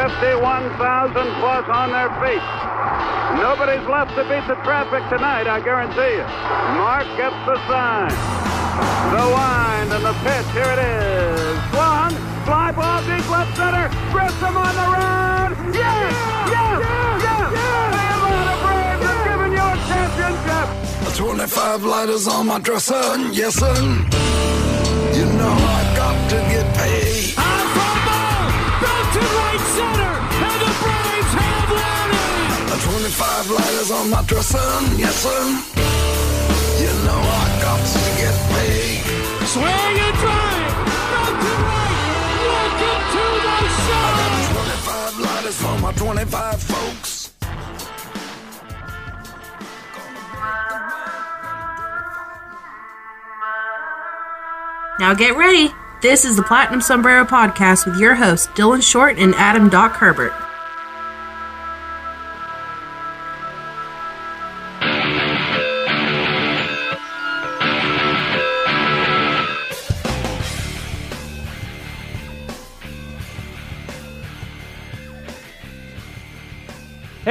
Fifty-one thousand plus on their feet. Nobody's left to beat the traffic tonight, I guarantee you. Mark gets the sign. The wind and the pitch. Here it is. Swung. Fly ball deep left center. Grissom on the run. Yes! Yes! Yes! The Atlanta Braves have given you a championship. 25 lighters on my dresser, yes sir. You know I got to get paid. To right center, and the Braves have won it. 25 lighters on my dresser, yes sir. You know I got to get paid. Swing and drive, back to right. Welcome to the show. 25 lighters for my 25 folks. Now get ready. This is the Platinum Sombrero Podcast with your hosts, Dylan Short and Adam Doc Herbert.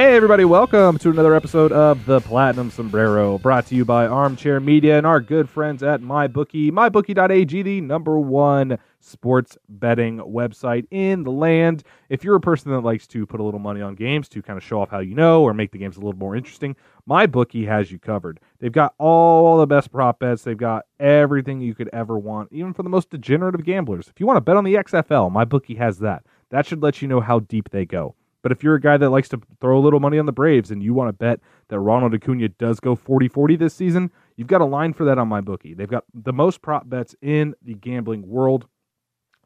Hey, everybody, welcome to another episode of the Platinum Sombrero, brought to you by Armchair Media and our good friends at MyBookie. MyBookie.ag, the number one sports betting website in the land. If you're a person that likes to put a little money on games to kind of show off how you know or make the games a little more interesting, MyBookie has you covered. They've got all the best prop bets, they've got everything you could ever want, even for the most degenerate of gamblers. If you want to bet on the XFL, MyBookie has that. That should let you know how deep they go. But if you're a guy that likes to throw a little money on the Braves and you want to bet that Ronald Acuna does go 40 40 this season, you've got a line for that on my bookie. They've got the most prop bets in the gambling world.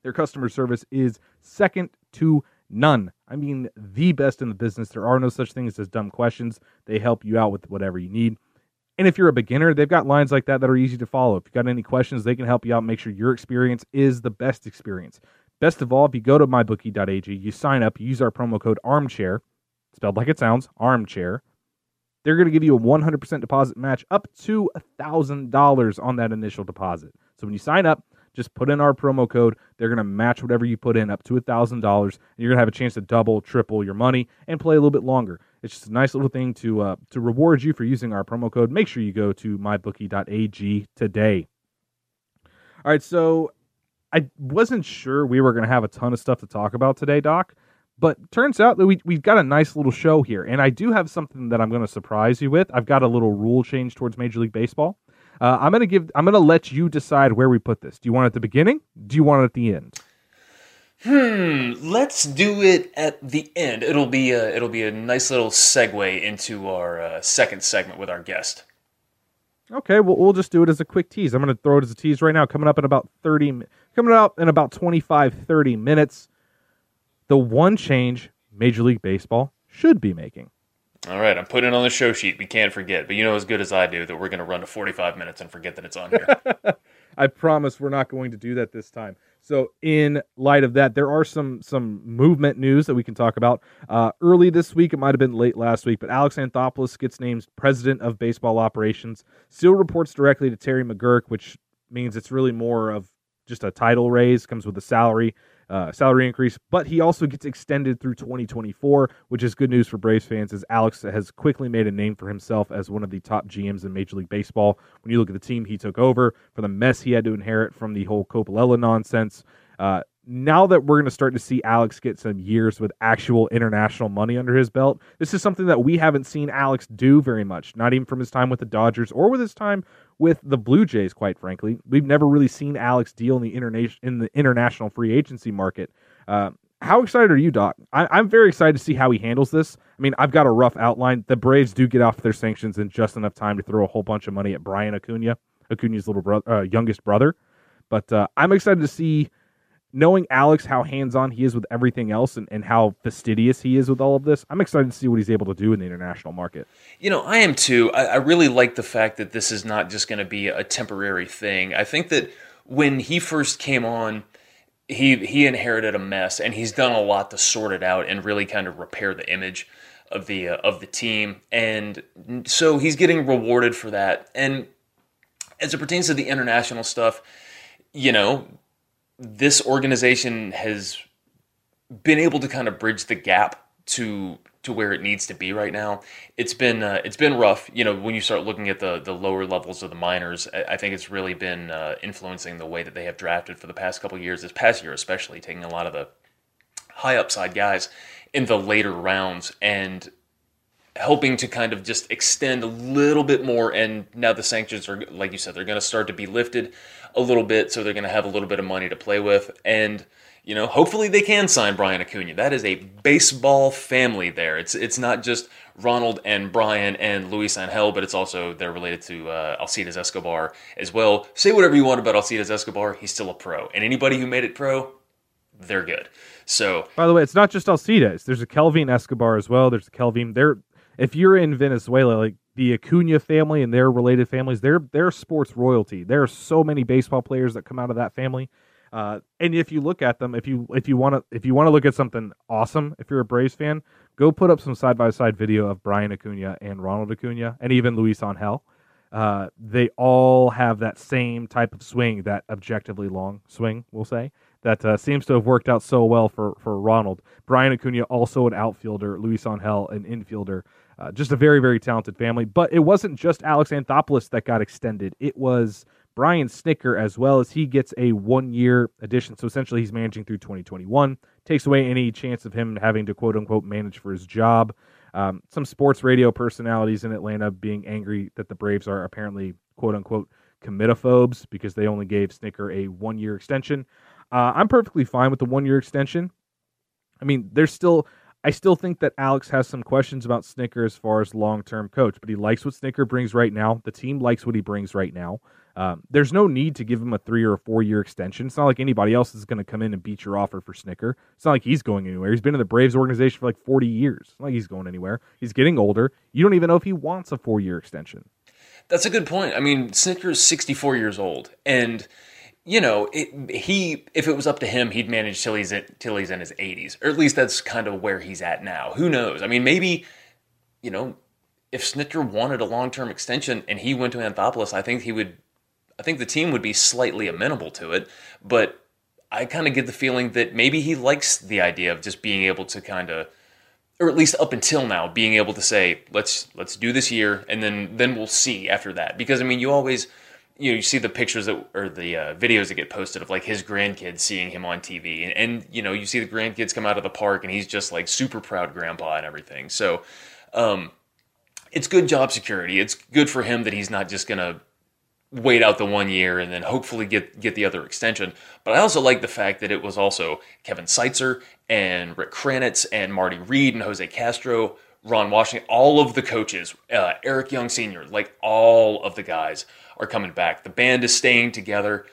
Their customer service is second to none. I mean, the best in the business. There are no such things as dumb questions. They help you out with whatever you need. And if you're a beginner, they've got lines like that that are easy to follow. If you've got any questions, they can help you out, make sure your experience is the best experience. Best of all, if you go to mybookie.ag, you sign up, use our promo code armchair, spelled like it sounds, armchair. They're going to give you a 100% deposit match up to $1,000 on that initial deposit. So when you sign up, just put in our promo code. They're going to match whatever you put in up to $1,000. And you're going to have a chance to double, triple your money and play a little bit longer. It's just a nice little thing to, uh, to reward you for using our promo code. Make sure you go to mybookie.ag today. All right, so I wasn't sure we were going to have a ton of stuff to talk about today, Doc. But turns out that we, we've got a nice little show here. And I do have something that I'm going to surprise you with. I've got a little rule change towards Major League Baseball. Uh, I'm going to give, I'm going to let you decide where we put this. Do you want it at the beginning? Do you want it at the end? Hmm. Let's do it at the end. It'll be a it'll be a nice little segue into our uh, second segment with our guest. Okay, well, we'll just do it as a quick tease. I'm going to throw it as a tease right now, coming up in about 30, mi- coming up in about 25, 30 minutes. The one change Major League Baseball should be making. All right, I'm putting it on the show sheet. We can't forget, but you know as good as I do that we're going to run to 45 minutes and forget that it's on here. I promise we're not going to do that this time. So, in light of that, there are some some movement news that we can talk about. Uh, early this week, it might have been late last week, but Alex Anthopoulos gets named president of baseball operations. Still reports directly to Terry McGuirk, which means it's really more of just a title raise. Comes with a salary uh, salary increase, but he also gets extended through 2024, which is good news for Braves fans, as Alex has quickly made a name for himself as one of the top GMs in Major League Baseball. When you look at the team he took over, for the mess he had to inherit from the whole Coppola nonsense, uh, now that we're going to start to see Alex get some years with actual international money under his belt, this is something that we haven't seen Alex do very much, not even from his time with the Dodgers or with his time with the Blue Jays, quite frankly. We've never really seen Alex deal in the, interna- in the international free agency market. Uh, how excited are you, Doc? I- I'm very excited to see how he handles this. I mean, I've got a rough outline. The Braves do get off their sanctions in just enough time to throw a whole bunch of money at Brian Acuna. Acuna's little brother, uh, youngest brother. But uh, I'm excited to see, knowing Alex, how hands on he is with everything else and, and how fastidious he is with all of this. I'm excited to see what he's able to do in the international market. You know, I am too. I, I really like the fact that this is not just going to be a temporary thing. I think that when he first came on, he he inherited a mess, and he's done a lot to sort it out and really kind of repair the image of the uh, of the team, and so he's getting rewarded for that. And as it pertains to the international stuff, you know, this organization has been able to kind of bridge the gap to to where it needs to be right now. It's been uh, it's been rough. You know, when you start looking at the the lower levels of the minors, I, I think it's really been uh, influencing the way that they have drafted for the past couple years. This past year, especially, taking a lot of the high upside guys in the later rounds and helping to kind of just extend a little bit more. And now the sanctions are, like you said, they're going to start to be lifted a little bit, so they're going to have a little bit of money to play with and you know, hopefully they can sign Brian Acuna. That is a baseball family there. It's it's not just Ronald and Brian and Luis Angel, but it's also they're related to uh, Alcides Escobar as well. Say whatever you want about Alcides Escobar, he's still a pro, and anybody who made it pro, they're good. So, by the way, it's not just Alcides. There's a Kelvin Escobar as well. There's a Kelvin. There, if you're in Venezuela, like the Acuna family and their related families, they're they're sports royalty. There are so many baseball players that come out of that family. Uh, and if you look at them, if you if you want to if you want to look at something awesome, if you're a Braves fan, go put up some side by side video of Brian Acuna and Ronald Acuna, and even Luis Angel. Uh, they all have that same type of swing, that objectively long swing, we'll say, that uh, seems to have worked out so well for for Ronald. Brian Acuna, also an outfielder, Luis Angel, an infielder. Uh, just a very, very talented family. But it wasn't just Alex Anthopoulos that got extended. It was Brian Snitker as well as he gets a one year addition. So essentially, he's managing through 2021. Takes away any chance of him having to quote unquote manage for his job. Um, some sports radio personalities in Atlanta being angry that the Braves are apparently quote unquote committophobes because they only gave Snitker a one year extension. Uh, I'm perfectly fine with the one year extension. I mean, there's still I still think that Alex has some questions about Snitker as far as long term coach, but he likes what Snitker brings right now. The team likes what he brings right now. Um, there's no need to give him a three or a four year extension. It's not like anybody else is going to come in and beat your offer for Snitker. It's not like he's going anywhere. He's been in the Braves organization for like 40 years. It's not like he's going anywhere. He's getting older. You don't even know if he wants a four year extension. That's a good point. I mean, Snitker is 64 years old, and you know, it, he if it was up to him, he'd manage till he's till he's in his 80s, or at least that's kind of where he's at now. Who knows? I mean, maybe you know, if Snitker wanted a long term extension and he went to Anthopoulos, I think he would I think the team would be slightly amenable to it, but I kind of get the feeling that maybe he likes the idea of just being able to kind of or at least up until now being able to say let's let's do this year and then then we'll see after that because I mean you always you know you see the pictures that or the uh, videos that get posted of like his grandkids seeing him on TV and, and you know you see the grandkids come out of the park and he's just like super proud grandpa and everything so um it's good job security it's good for him that he's not just gonna wait out the one year and then hopefully get get the other extension. But I also like the fact that it was also Kevin Seitzer and Rick Kranitz and Marty Reed and Jose Castro, Ron Washington, all of the coaches, uh, Eric Young Sr., like all of the guys are coming back. The band is staying together,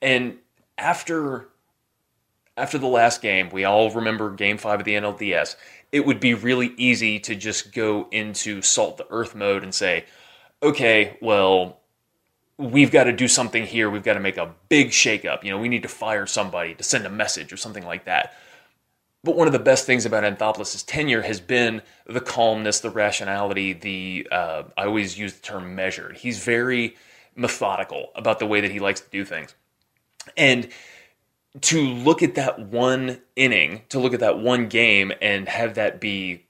and after after the last game, we all remember Game Five of the NLDS. It would be really easy to just go into salt the earth mode and say, okay, well, we've got to do something here. We've got to make a big shakeup. You know, we need to fire somebody to send a message or something like that. But one of the best things about Anthopoulos' tenure has been the calmness, the rationality, the, uh, I always use the term measured. He's very methodical about the way that he likes to do things. And to look at that one inning, to look at that one game and have that be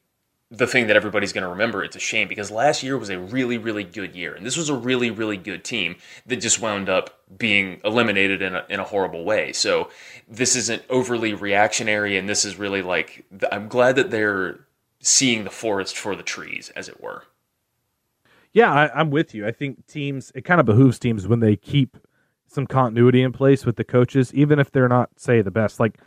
the thing that everybody's going to remember. It's a shame because last year was a really, really good year. And this was a really, really good team that just wound up being eliminated in a, in a horrible way. So this isn't overly reactionary. And this is really like, I'm glad that they're seeing the forest for the trees, as it were. Yeah, I, I'm with you. I think teams, it kind of behooves teams when they keep some continuity in place with the coaches, even if they're not, say, the best. Like,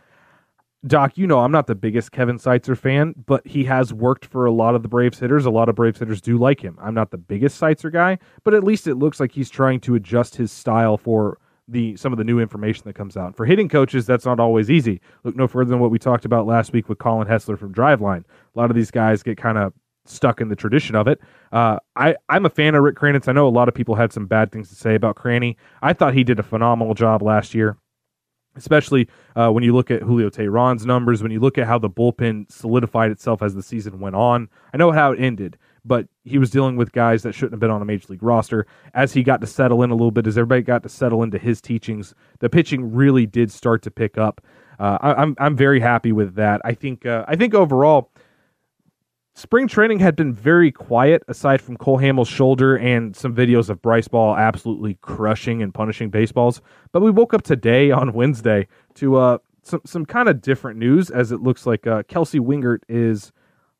Doc, you know I'm not the biggest Kevin Seitzer fan, but he has worked for a lot of the Braves hitters. A lot of Braves hitters do like him. I'm not the biggest Seitzer guy, but at least it looks like he's trying to adjust his style for the some of the new information that comes out. For hitting coaches, that's not always easy. Look no further than what we talked about last week with Colin Hessler from Driveline. A lot of these guys get kind of stuck in the tradition of it. Uh, I, I'm a fan of Rick Kranitz. I know a lot of people had some bad things to say about Cranny. I thought he did a phenomenal job last year especially uh, when you look at Julio Teheran's numbers, when you look at how the bullpen solidified itself as the season went on. I know how it ended, but he was dealing with guys that shouldn't have been on a major league roster. As he got to settle in a little bit, as everybody got to settle into his teachings, the pitching really did start to pick up. Uh, I, I'm I'm very happy with that. I think uh, I think overall spring training had been very quiet aside from Cole Hamels' shoulder and some videos of Bryce Ball absolutely crushing and punishing baseballs. But we woke up today on Wednesday to uh, some some kind of different news as it looks like uh, Kelsey Wingert is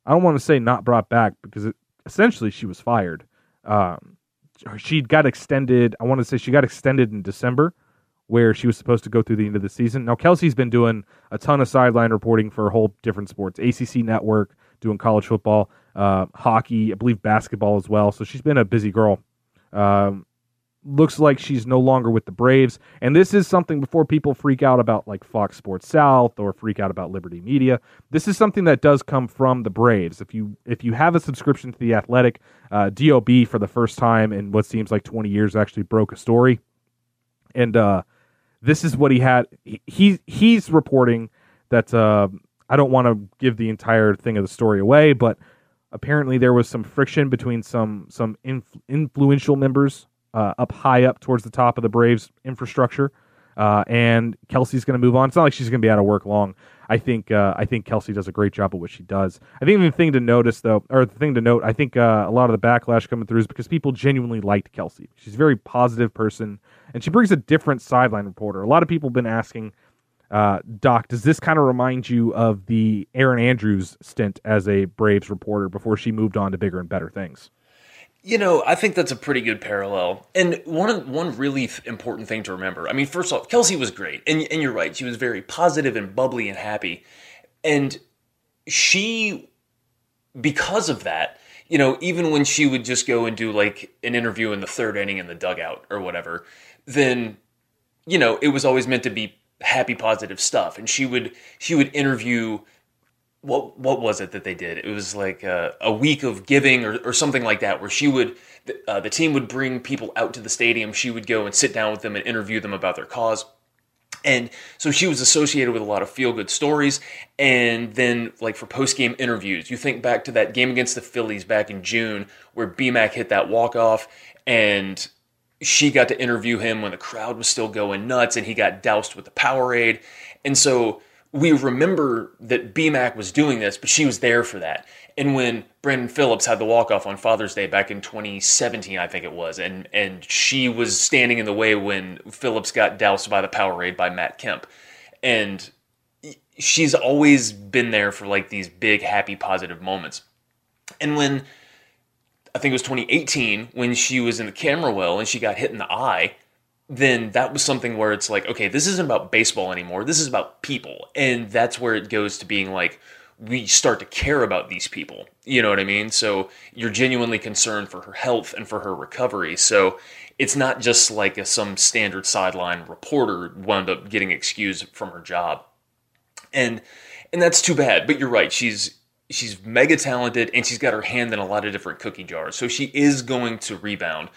I don't want to say not brought back because it, essentially she was fired. Um, she got extended. I want to say she got extended in December where she was supposed to go through the end of the season. Now Kelsey's been doing a ton of sideline reporting for a whole different sports, ACC Network, doing college football, uh, hockey, I believe basketball as well. So she's been a busy girl. Um, looks like she's no longer with the Braves, and this is something before people freak out about like Fox Sports South or freak out about Liberty Media. This is something that does come from the Braves. If you if you have a subscription to the Athletic, uh, Dob for the first time in what seems like 20 years actually broke a story, and uh, this is what he had. He he's reporting that uh, I don't want to give the entire thing of the story away, but apparently there was some friction between some some inf- influential members uh, up high up towards the top of the Braves infrastructure. Uh, and Kelsey's going to move on. It's not like she's going to be out of work long. I think uh, I think Kelsey does a great job of what she does. I think the thing to notice though, or the thing to note, I think uh, a lot of the backlash coming through is because people genuinely liked Kelsey. She's a very positive person, and she brings a different sideline reporter. A lot of people have been asking, uh, Doc, does this kind of remind you of the Erin Andrews stint as a Braves reporter before she moved on to bigger and better things? You know, I think that's a pretty good parallel. And one one really important thing to remember. I mean, first off, Kelsey was great, and and you're right. She was very positive and bubbly and happy, and she, because of that, you know, even when she would just go and do like an interview in the third inning in the dugout or whatever, then, you know, it was always meant to be happy, positive stuff. And she would she would interview what what was it that they did? It was like a, a week of giving or, or something like that, where she would uh, the team would bring people out to the stadium. She would go and sit down with them and interview them about their cause. And so she was associated with a lot of feel good stories. And then, like for post game interviews, you think back to that game against the Phillies back in June where BMAC hit that walk off and she got to interview him when the crowd was still going nuts and he got doused with the Powerade. And so we remember that BMAC was doing this, but she was there for that. And when Brandon Phillips had the walk off on Father's Day back in 2017, I think it was, and and she was standing in the way when Phillips got doused by the Powerade by Matt Kemp, and she's always been there for like these big, happy, positive moments. And when I think it was 2018 when she was in the camera well and she got hit in the eye, then that was something where it's like, okay, this isn't about baseball anymore. This is about people. And that's where it goes to being like, we start to care about these people. You know what I mean? So you're genuinely concerned for her health and for her recovery. So it's not just like a, some standard sideline reporter wound up getting excused from her job. And and that's too bad. But you're right. She's she's mega talented and she's got her hand in a lot of different cookie jars. So she is going to rebound.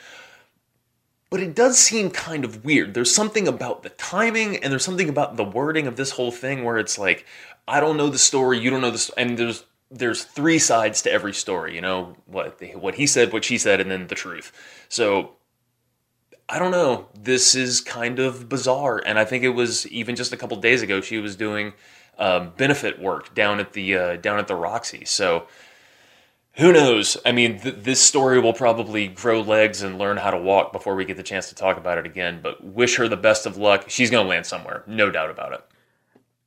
But it does seem kind of weird. There's something about the timing and there's something about the wording of this whole thing where it's like, I don't know the story, you don't know this, and there's there's three sides to every story. You know what what he said, what she said, and then the truth. So I don't know. This is kind of bizarre, and I think it was even just a couple days ago she was doing um, benefit work down at the uh, down at the Roxy. So who knows? I mean, th- this story will probably grow legs and learn how to walk before we get the chance to talk about it again. But wish her the best of luck. She's going to land somewhere, no doubt about it.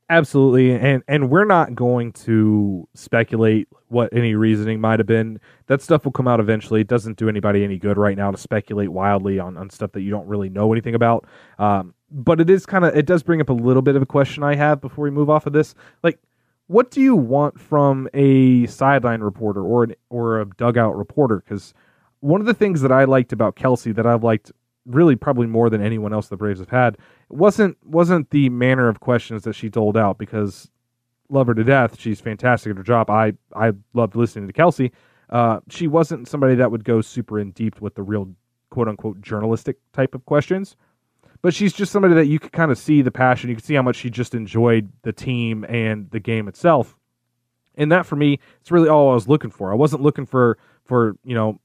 Absolutely, and and we're not going to speculate what any reasoning might have been. That stuff will come out eventually. It doesn't do anybody any good right now to speculate wildly on, on stuff that you don't really know anything about. Um, but it is kind of it does bring up a little bit of a question I have before we move off of this. Like, what do you want from a sideline reporter or an, or a dugout reporter? Because one of the things that I liked about Kelsey that I've liked really probably more than anyone else the Braves have had wasn't wasn't the manner of questions that she doled out because love her to death. She's fantastic at her job. I I loved listening to Kelsey. Uh, she wasn't somebody that would go super in deep with the real quote unquote journalistic type of questions. But she's just somebody that you could kind of see the passion. You could see how much she just enjoyed the team and the game itself. And that for me, it's really all I was looking for. I wasn't looking for for, you know,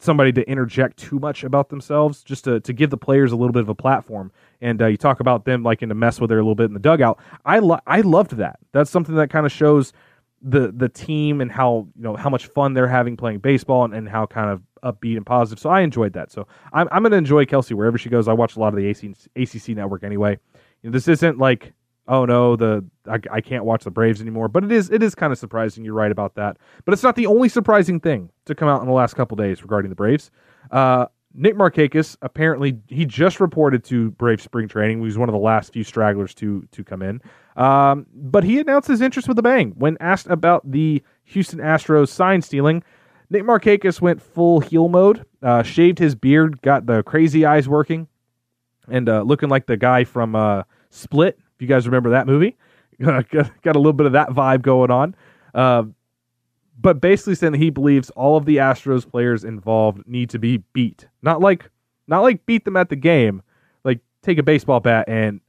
somebody to interject too much about themselves, just to, to give the players a little bit of a platform. And uh, you talk about them liking to mess with her a little bit in the dugout. I lo- I loved that. That's something that kind of shows the the team and how you know how much fun they're having playing baseball and, and how kind of upbeat and positive. So I enjoyed that. So I'm I'm gonna enjoy Kelsey wherever she goes. I watch a lot of the AC, ACC network anyway. You know, this isn't like oh no the I, I can't watch the Braves anymore, but it is it is kind of surprising. You're right about that, but it's not the only surprising thing to come out in the last couple days regarding the Braves. Uh, Nick Markakis apparently he just reported to Brave spring training. He was one of the last few stragglers to to come in. Um, but he announced his interest with the bang when asked about the Houston Astros sign stealing. Nick Markakis went full heel mode, uh, shaved his beard, got the crazy eyes working, and uh, looking like the guy from uh, Split. If you guys remember that movie, got, a little bit of that vibe going on. Uh, but basically saying that he believes all of the Astros players involved need to be beat. Not like not like beat them at the game, like take a baseball bat and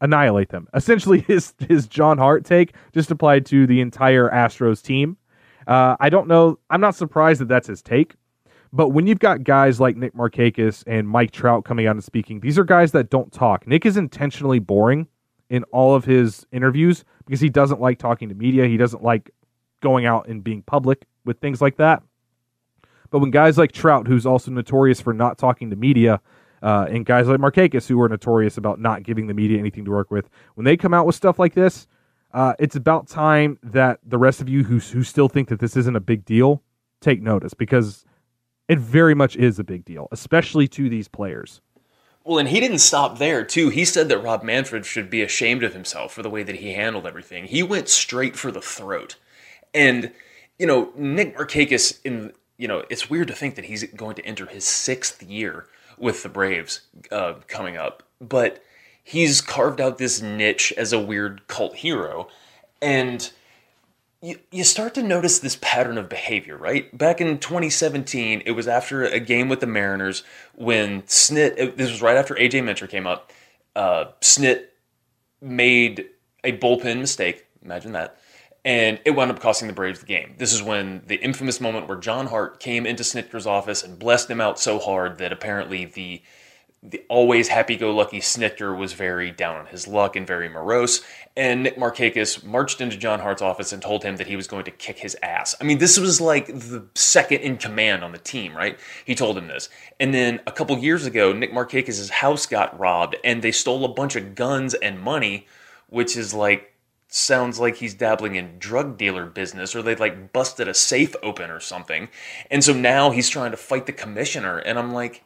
annihilate them. Essentially his his John Hart take just applied to the entire Astros team. Uh, I don't know. I'm not surprised that that's his take. But when you've got guys like Nick Markakis and Mike Trout coming out and speaking, these are guys that don't talk. Nick is intentionally boring in all of his interviews because he doesn't like talking to media. He doesn't like going out and being public with things like that. But when guys like Trout, who's also notorious for not talking to media, uh, and guys like Markakis, who are notorious about not giving the media anything to work with, when they come out with stuff like this, uh, it's about time that the rest of you who who still think that this isn't a big deal take notice because it very much is a big deal, especially to these players. Well, and he didn't stop there, too. He said that Rob Manfred should be ashamed of himself for the way that he handled everything. He went straight for the throat. And, you know, Nick Markakis, in, you know, it's weird to think that he's going to enter his sixth year with the Braves uh, coming up, but he's carved out this niche as a weird cult hero. And you, you start to notice this pattern of behavior, right? Back in 2017, it was after a game with the Mariners when Snit, this was right after AJ Minter came up, uh, Snit made a bullpen mistake. Imagine that. And it wound up costing the Braves the game. This is when the infamous moment where John Hart came into Snitker's office and blessed him out so hard that apparently the the always happy-go-lucky Snitker was very down on his luck and very morose. And Nick Markakis marched into John Hart's office and told him that he was going to kick his ass. I mean, this was like the second in command on the team, right? He told him this. And then a couple years ago, Nick Markakis' house got robbed, and they stole a bunch of guns and money, which is like sounds like he's dabbling in drug dealer business or they like busted a safe open or something. And so now he's trying to fight the commissioner. And I'm like,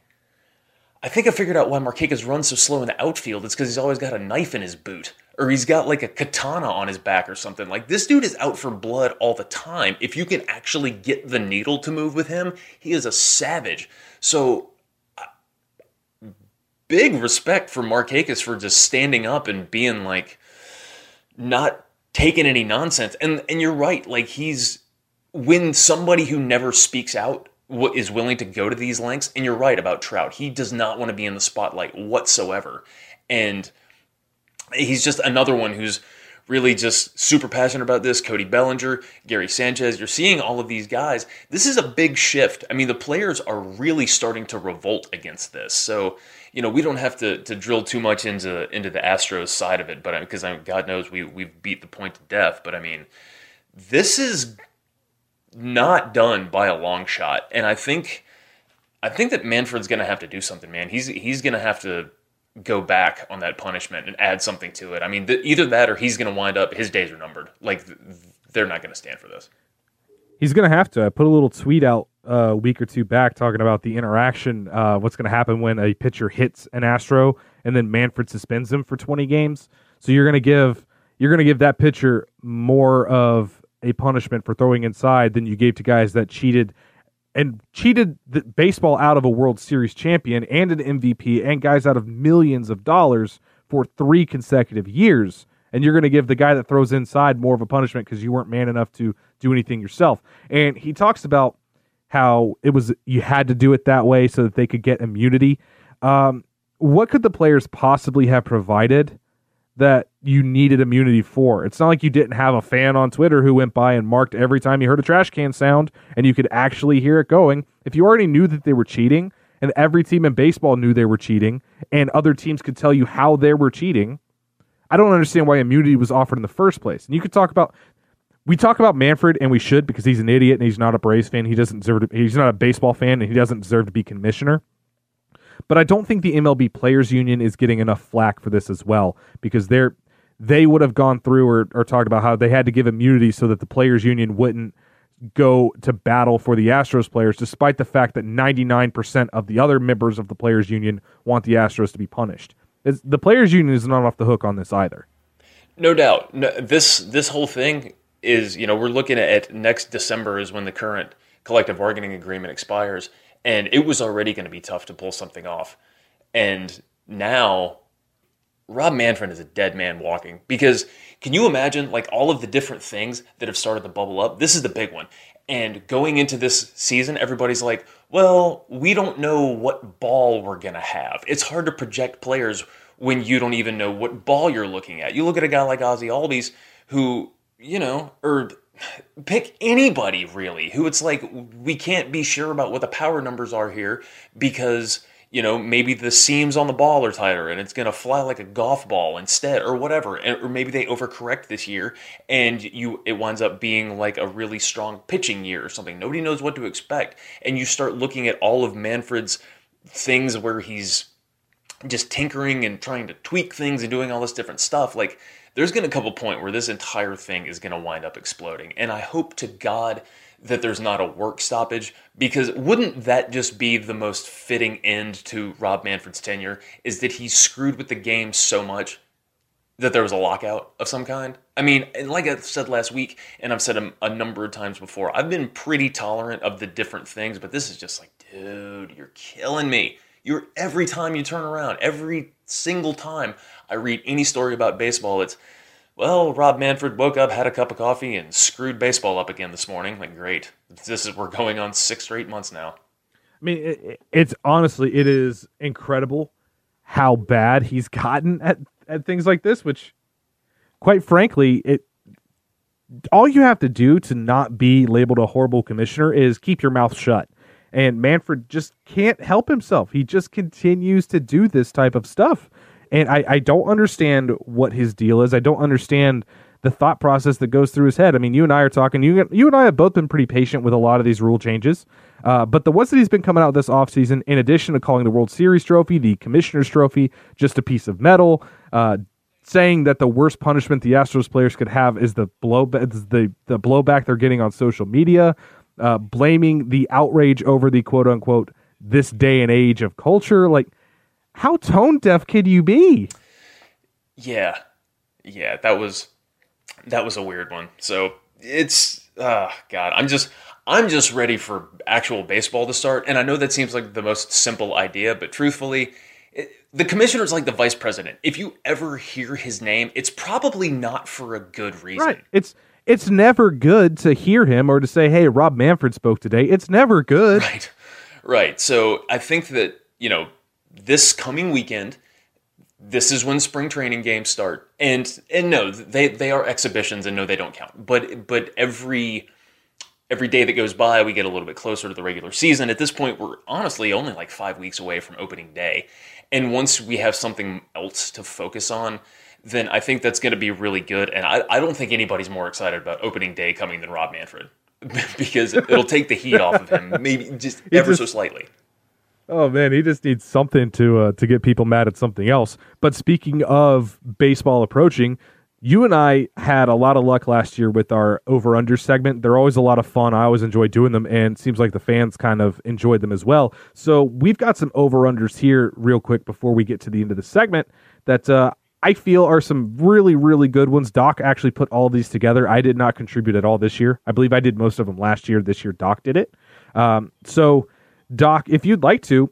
I think I figured out why Markakis runs so slow in the outfield. It's because he's always got a knife in his boot. Or he's got like a katana on his back or something. Like this dude is out for blood all the time. If you can actually get the needle to move with him, he is a savage. So uh, big respect for Markakis for just standing up and being like not taking any nonsense. And and you're right, like he's when somebody who never speaks out is willing to go to these lengths, and you're right about Trout. He does not want to be in the spotlight whatsoever. And he's just another one who's really just super passionate about this. Cody Bellinger, Gary Sanchez, you're seeing all of these guys. This is a big shift. I mean, the players are really starting to revolt against this. So, you know, we don't have to, to drill too much into into the Astros side of it, but uh, because I mean, God knows we we've beat the point to death. But I mean, this is not done by a long shot, and I think I think that Manfred's going to have to do something, man. He's he's going to have to go back on that punishment and add something to it. I mean, th- either that or he's going to wind up his days are numbered. Like th- they're not going to stand for this. He's going to have to. I put a little tweet out a week or two back talking about the interaction, uh, what's going to happen when a pitcher hits an Astro and then Manfred suspends him for 20 games. So you're going to give you're going to give that pitcher more of a punishment for throwing inside than you gave to guys that cheated and cheated the baseball out of a World Series champion and an MVP and guys out of millions of dollars for three consecutive years. And you're going to give the guy that throws inside more of a punishment because you weren't man enough to do anything yourself. And he talks about how it was you had to do it that way so that they could get immunity. Um, what could the players possibly have provided that you needed immunity for. It's not like you didn't have a fan on Twitter who went by and marked every time you heard a trash can sound and you could actually hear it going. If you already knew that they were cheating and every team in baseball knew they were cheating and other teams could tell you how they were cheating, I don't understand why immunity was offered in the first place. And you could talk about we talk about Manfred and we should because he's an idiot and he's not a Braves fan. He doesn't deserve to, he's not a baseball fan and he doesn't deserve to be commissioner. But I don't think the MLB Players Union is getting enough flack for this as well because they're they would have gone through or, or talked about how they had to give immunity so that the Players Union wouldn't go to battle for the Astros players, despite the fact that 99% of the other members of the Players Union want the Astros to be punished. It's, the Players Union is not off the hook on this either. No doubt. No, this this whole thing is, you know, we're looking at next December is when the current collective bargaining agreement expires and it was already going to be tough to pull something off. And now Rob Manfred is a dead man walking because can you imagine like all of the different things that have started to bubble up? This is the big one. And going into this season, everybody's like, well, we don't know what ball we're going to have. It's hard to project players when you don't even know what ball you're looking at. You look at a guy like Ozzy Albies who, you know, or pick anybody really who it's like we can't be sure about what the power numbers are here because you know maybe the seams on the ball are tighter and it's going to fly like a golf ball instead or whatever And, or maybe they overcorrect this year and you it winds up being like a really strong pitching year or something. Nobody knows what to expect. And you start looking at all of manfred's things where he's just tinkering and trying to tweak things and doing all this different stuff. Like there's going to come a point where this entire thing is going to wind up exploding. And I hope to God that there's not a work stoppage because wouldn't that just be the most fitting end to Rob Manfred's tenure? Is that he screwed with the game so much that there was a lockout of some kind? I mean, like I said last week, and I've said a, a number of times before, I've been pretty tolerant of the different things, but this is just like, dude, you're killing me. You're every time you turn around, every single time I read any story about baseball, it's well, Rob Manfred woke up, had a cup of coffee, and screwed baseball up again this morning. Like, great. This is we're going on six or eight months now. I mean, it, it's honestly, it is incredible how bad he's gotten at, at things like this. Which, quite frankly, it all you have to do to not be labeled a horrible commissioner is keep your mouth shut. And Manfred just can't help himself. He just continues to do this type of stuff. And I, I don't understand what his deal is. I don't understand the thought process that goes through his head. I mean, you and I are talking. You you and I have both been pretty patient with a lot of these rule changes. Uh, but the ones that he's been coming out this offseason, in addition to calling the World Series trophy, the Commissioner's trophy, just a piece of metal, uh, saying that the worst punishment the Astros players could have is the blow the the blowback they're getting on social media, uh, blaming the outrage over the quote unquote this day and age of culture. Like how tone deaf could you be? Yeah, yeah, that was that was a weird one. So it's uh, God, I'm just I'm just ready for actual baseball to start. And I know that seems like the most simple idea, but truthfully, it, the commissioner is like the vice president. If you ever hear his name, it's probably not for a good reason. Right. It's it's never good to hear him or to say, "Hey, Rob Manfred spoke today." It's never good. Right. Right. So I think that you know this coming weekend, this is when spring training games start. And and no, they they are exhibitions and no they don't count. But but every every day that goes by, we get a little bit closer to the regular season. At this point, we're honestly only like 5 weeks away from opening day. And once we have something else to focus on, then I think that's going to be really good. And I, I don't think anybody's more excited about opening day coming than Rob Manfred because it'll take the heat off of him, maybe just ever just, so slightly. Oh man, he just needs something to uh, to get people mad at something else. But speaking of baseball approaching, you and I had a lot of luck last year with our over under segment. They're always a lot of fun. I always enjoy doing them, and seems like the fans kind of enjoyed them as well. So we've got some over unders here, real quick, before we get to the end of the segment that uh, I feel are some really, really good ones. Doc actually put all these together. I did not contribute at all this year. I believe I did most of them last year. This year, Doc did it. Um, so, Doc, if you'd like to,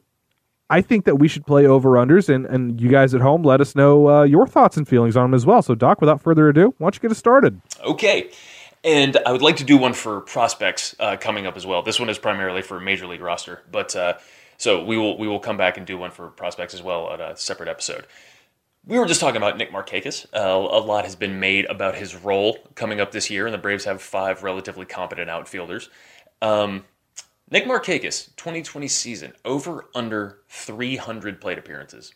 I think that we should play over unders, and, and you guys at home let us know uh, your thoughts and feelings on them as well. So, Doc, without further ado, why don't you get us started? Okay. And I would like to do one for prospects uh, coming up as well. This one is primarily for major league roster, but uh, so we will we will come back and do one for prospects as well at a separate episode. We were just talking about Nick Markakis. Uh, a lot has been made about his role coming up this year, and the Braves have five relatively competent outfielders. Um, Nick Markakis, 2020 season, over under 300 plate appearances.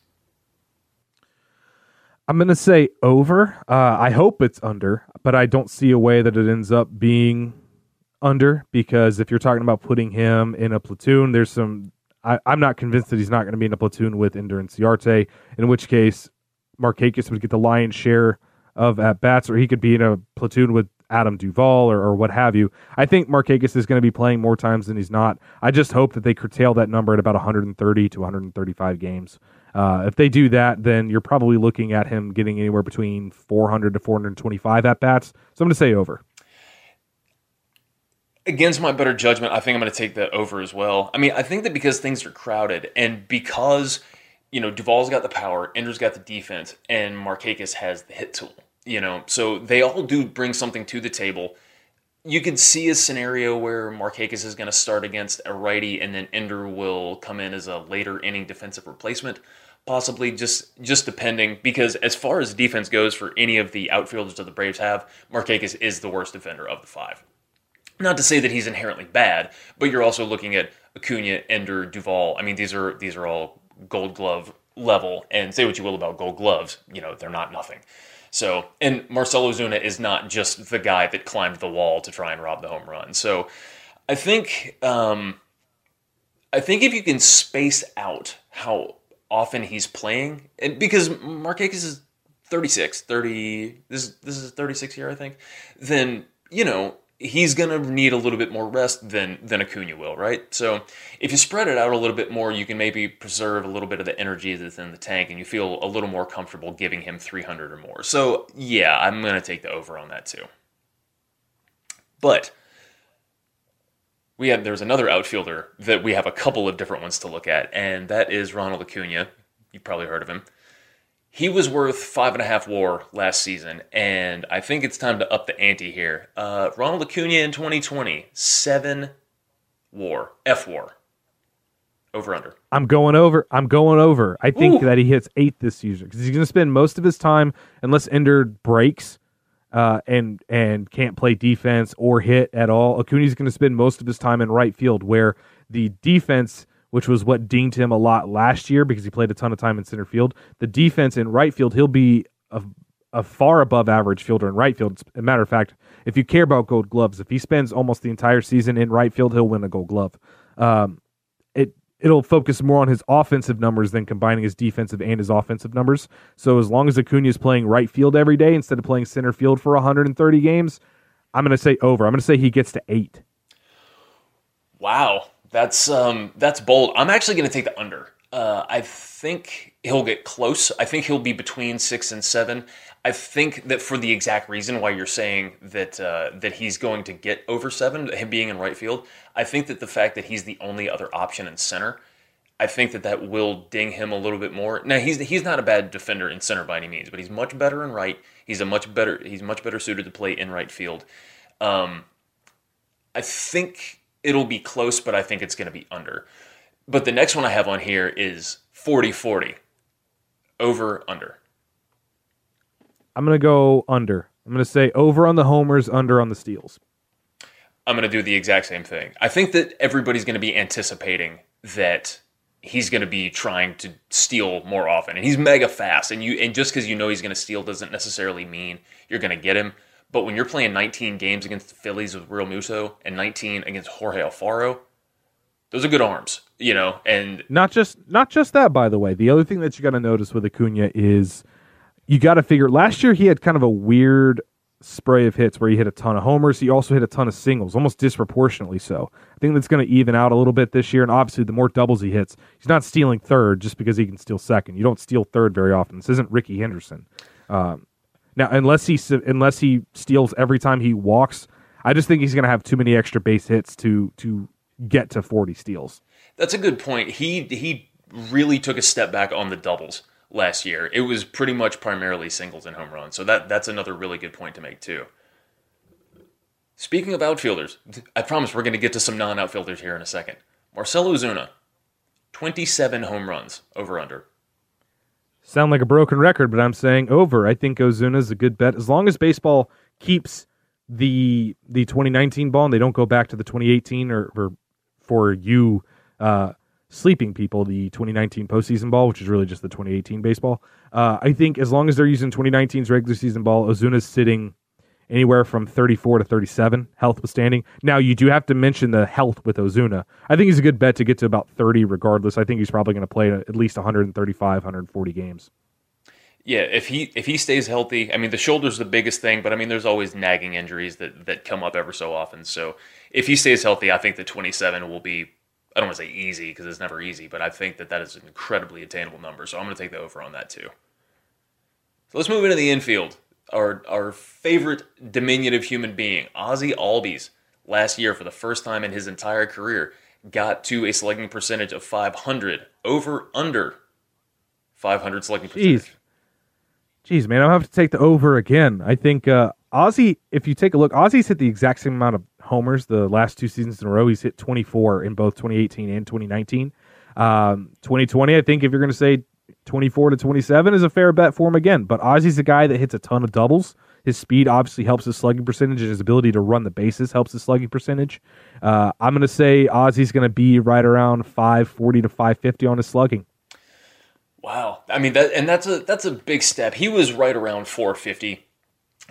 I'm going to say over. Uh, I hope it's under, but I don't see a way that it ends up being under because if you're talking about putting him in a platoon, there's some. I, am not convinced that he's not going to be in a platoon with Ender Inciarte, in which case Markakis would get the lion's share of at bats, or he could be in a platoon with Adam Duvall or, or what have you. I think Markakis is going to be playing more times than he's not. I just hope that they curtail that number at about 130 to 135 games. Uh, if they do that, then you're probably looking at him getting anywhere between 400 to 425 at bats. So I'm going to say over. Against my better judgment, I think I'm going to take the over as well. I mean, I think that because things are crowded and because you know Duvall's got the power, Ender's got the defense, and Markakis has the hit tool. You know, so they all do bring something to the table. You could see a scenario where Markakis is going to start against a righty, and then Ender will come in as a later inning defensive replacement possibly just just depending because as far as defense goes for any of the outfielders that the Braves have, Markakis is the worst defender of the five. Not to say that he's inherently bad, but you're also looking at Acuna, Ender, Duvall. I mean, these are these are all Gold Glove level, and say what you will about Gold Gloves, you know they're not nothing. So, and Marcell Ozuna is not just the guy that climbed the wall to try and rob the home run. So, I think um, I think if you can space out how often he's playing, and because Markakis is 36, 30, this this is 36 year I think, then you know he's going to need a little bit more rest than than Acuna will, right? So if you spread it out a little bit more, you can maybe preserve a little bit of the energy that's in the tank, and you feel a little more comfortable giving him 300 or more. So yeah, I'm going to take the over on that too. But we have there's another outfielder that we have a couple of different ones to look at, and that is Ronald Acuna. You've probably heard of him. He was worth five and a half WAR last season, and I think it's time to up the ante here. Uh, Ronald Acuna in 2020, seven WAR, F WAR, over under. I'm going over. I'm going over. I think Ooh. that he hits eight this season because he's going to spend most of his time, unless Ender breaks, uh, and and can't play defense or hit at all. Acuna's going to spend most of his time in right field, where the defense, which was what dinged him a lot last year because he played a ton of time in center field, the defense in right field, he'll be a, a far above average fielder in right field. As a matter of fact, if you care about Gold Gloves, if he spends almost the entire season in right field, he'll win a Gold Glove. Um, it it'll focus more on his offensive numbers than combining his defensive and his offensive numbers. So as long as Acuna is playing right field every day instead of playing center field for 130 games, I'm going to say over. I'm going to say he gets to eight. Wow, that's um, that's bold. I'm actually going to take the under. Uh, I think he'll get close. I think he'll be between six and seven. I think that for the exact reason why you're saying that uh, that he's going to get over seven, him being in right field, I think that the fact that he's the only other option in center, I think that that will ding him a little bit more. Now he's he's not a bad defender in center by any means, but he's much better in right. He's a much better he's much better suited to play in right field. Um, I think it'll be close, but I think it's going to be under. But the next one I have on here is 40 40. Over, under. I'm going to go under. I'm going to say over on the homers, under on the steals. I'm going to do the exact same thing. I think that everybody's going to be anticipating that he's going to be trying to steal more often and he's mega fast and you and just cuz you know he's going to steal doesn't necessarily mean you're going to get him. But when you're playing 19 games against the Phillies with Realmuto and 19 against Jorge Alfaro, those are good arms, you know, and not just not just that. By the way, the other thing that you got to notice with Acuna is you got to figure. Last year he had kind of a weird spray of hits where he hit a ton of homers. He also hit a ton of singles, almost disproportionately so. I think that's going to even out a little bit this year. And obviously, the more doubles he hits, he's not stealing third just because he can steal second. You don't steal third very often. This isn't Rickey Henderson. Um, now, unless he unless he steals every time he walks, I just think he's going to have too many extra base hits to to get to 40 steals. That's a good point. He he really took a step back on the doubles last year. It was pretty much primarily singles and home runs. So that that's another really good point to make too. Speaking of outfielders, I promise we're going to get to some non-outfielders here in a second. Marcell Ozuna, 27 home runs over under. Sound like a broken record, but I'm saying over. I think Ozuna is a good bet as long as baseball keeps the the 2019 ball and they don't go back to the 2018 or, or for you uh, sleeping people the 2019 postseason ball, which is really just the 2018 baseball. Uh, I think as long as they're using 2019's regular season ball, Ozuna's sitting anywhere from 34 to 37, health withstanding. Now, you do have to mention the health with Ozuna. I think he's a good bet to get to about 30 regardless. I think he's probably going to play at least 135, 140 games. Yeah, if he if he stays healthy, I mean the shoulder's the biggest thing, but I mean there's always nagging injuries that that come up ever so often. So if he stays healthy, I think the 27 will be I don't want to say easy because it's never easy, but I think that that is an incredibly attainable number. So I'm going to take the over on that too. So let's move into the infield. Our our favorite diminutive human being, Ozzy Albies, last year for the first time in his entire career, got to a slugging percentage of 500 over under 500 slugging percentage. Jeez. Man, I'll have to take the over again. I think uh, Ozzy, if you take a look, Ozzy's hit the exact same amount of homers the last two seasons in a row. He's hit 24 in both 2018 and 2019. Um, 2020, I think if you're going to say 24 to 27 is a fair bet for him again. But Ozzy's a guy that hits a ton of doubles. His speed obviously helps his slugging percentage, and his ability to run the bases helps his slugging percentage. Uh, I'm going to say Ozzy's going to be right around 540 to 550 on his slugging. Wow, I mean that, and that's a that's a big step. He was right around 450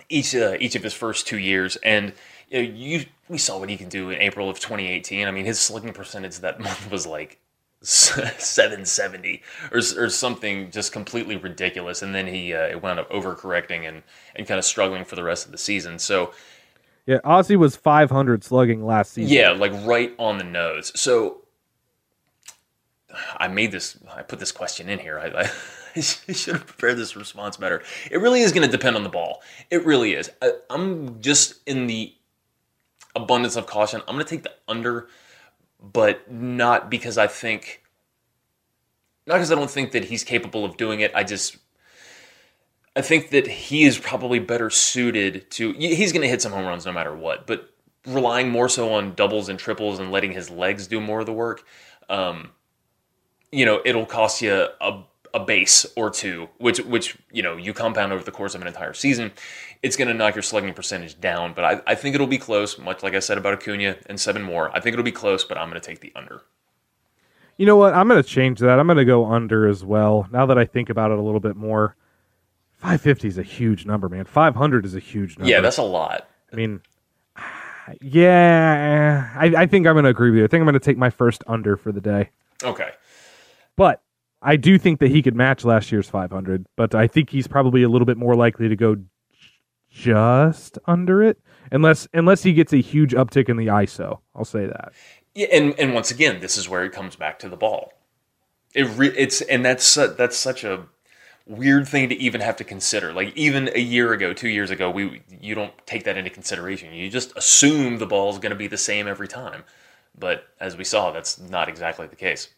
each uh, each of his first two years, and you, know, you we saw what he can do in April of 2018. I mean, his slugging percentage that month was like 770 or, or something just completely ridiculous, and then he uh, wound up overcorrecting and and kind of struggling for the rest of the season. So. Yeah, Ozzy was 500 slugging last season. Yeah, like right on the nose. So I made this, I put this question in here. I, I, I should have prepared this response better. It really is going to depend on the ball. It really is. I, I'm just in the abundance of caution. I'm going to take the under, but not because I think, not because I don't think that he's capable of doing it. I just, I think that he is probably better suited to, he's going to hit some home runs no matter what, but relying more so on doubles and triples and letting his legs do more of the work. Um, you know, it'll cost you a, a base or two, which which you know you compound over the course of an entire season. It's going to knock your slugging percentage down, but I, I think it'll be close. Much like I said about Acuna and seven more, I think it'll be close, but I'm going to take the under. You know what? I'm going to change that. I'm going to go under as well. Now that I think about it a little bit more, 550 is a huge number, man. 500 is a huge number. Yeah, that's a lot. I mean, yeah, I, I think I'm going to agree with you. I think I'm going to take my first under for the day. Okay. But I do think that he could match last year's 500, but I think he's probably a little bit more likely to go just under it, unless unless he gets a huge uptick in the ISO. I'll say that. Yeah, and and once again, this is where it comes back to the ball. It re- it's and that's uh, that's such a weird thing to even have to consider. Like even a year ago, two years ago, we you don't take that into consideration. You just assume the ball is going to be the same every time. But as we saw, that's not exactly the case.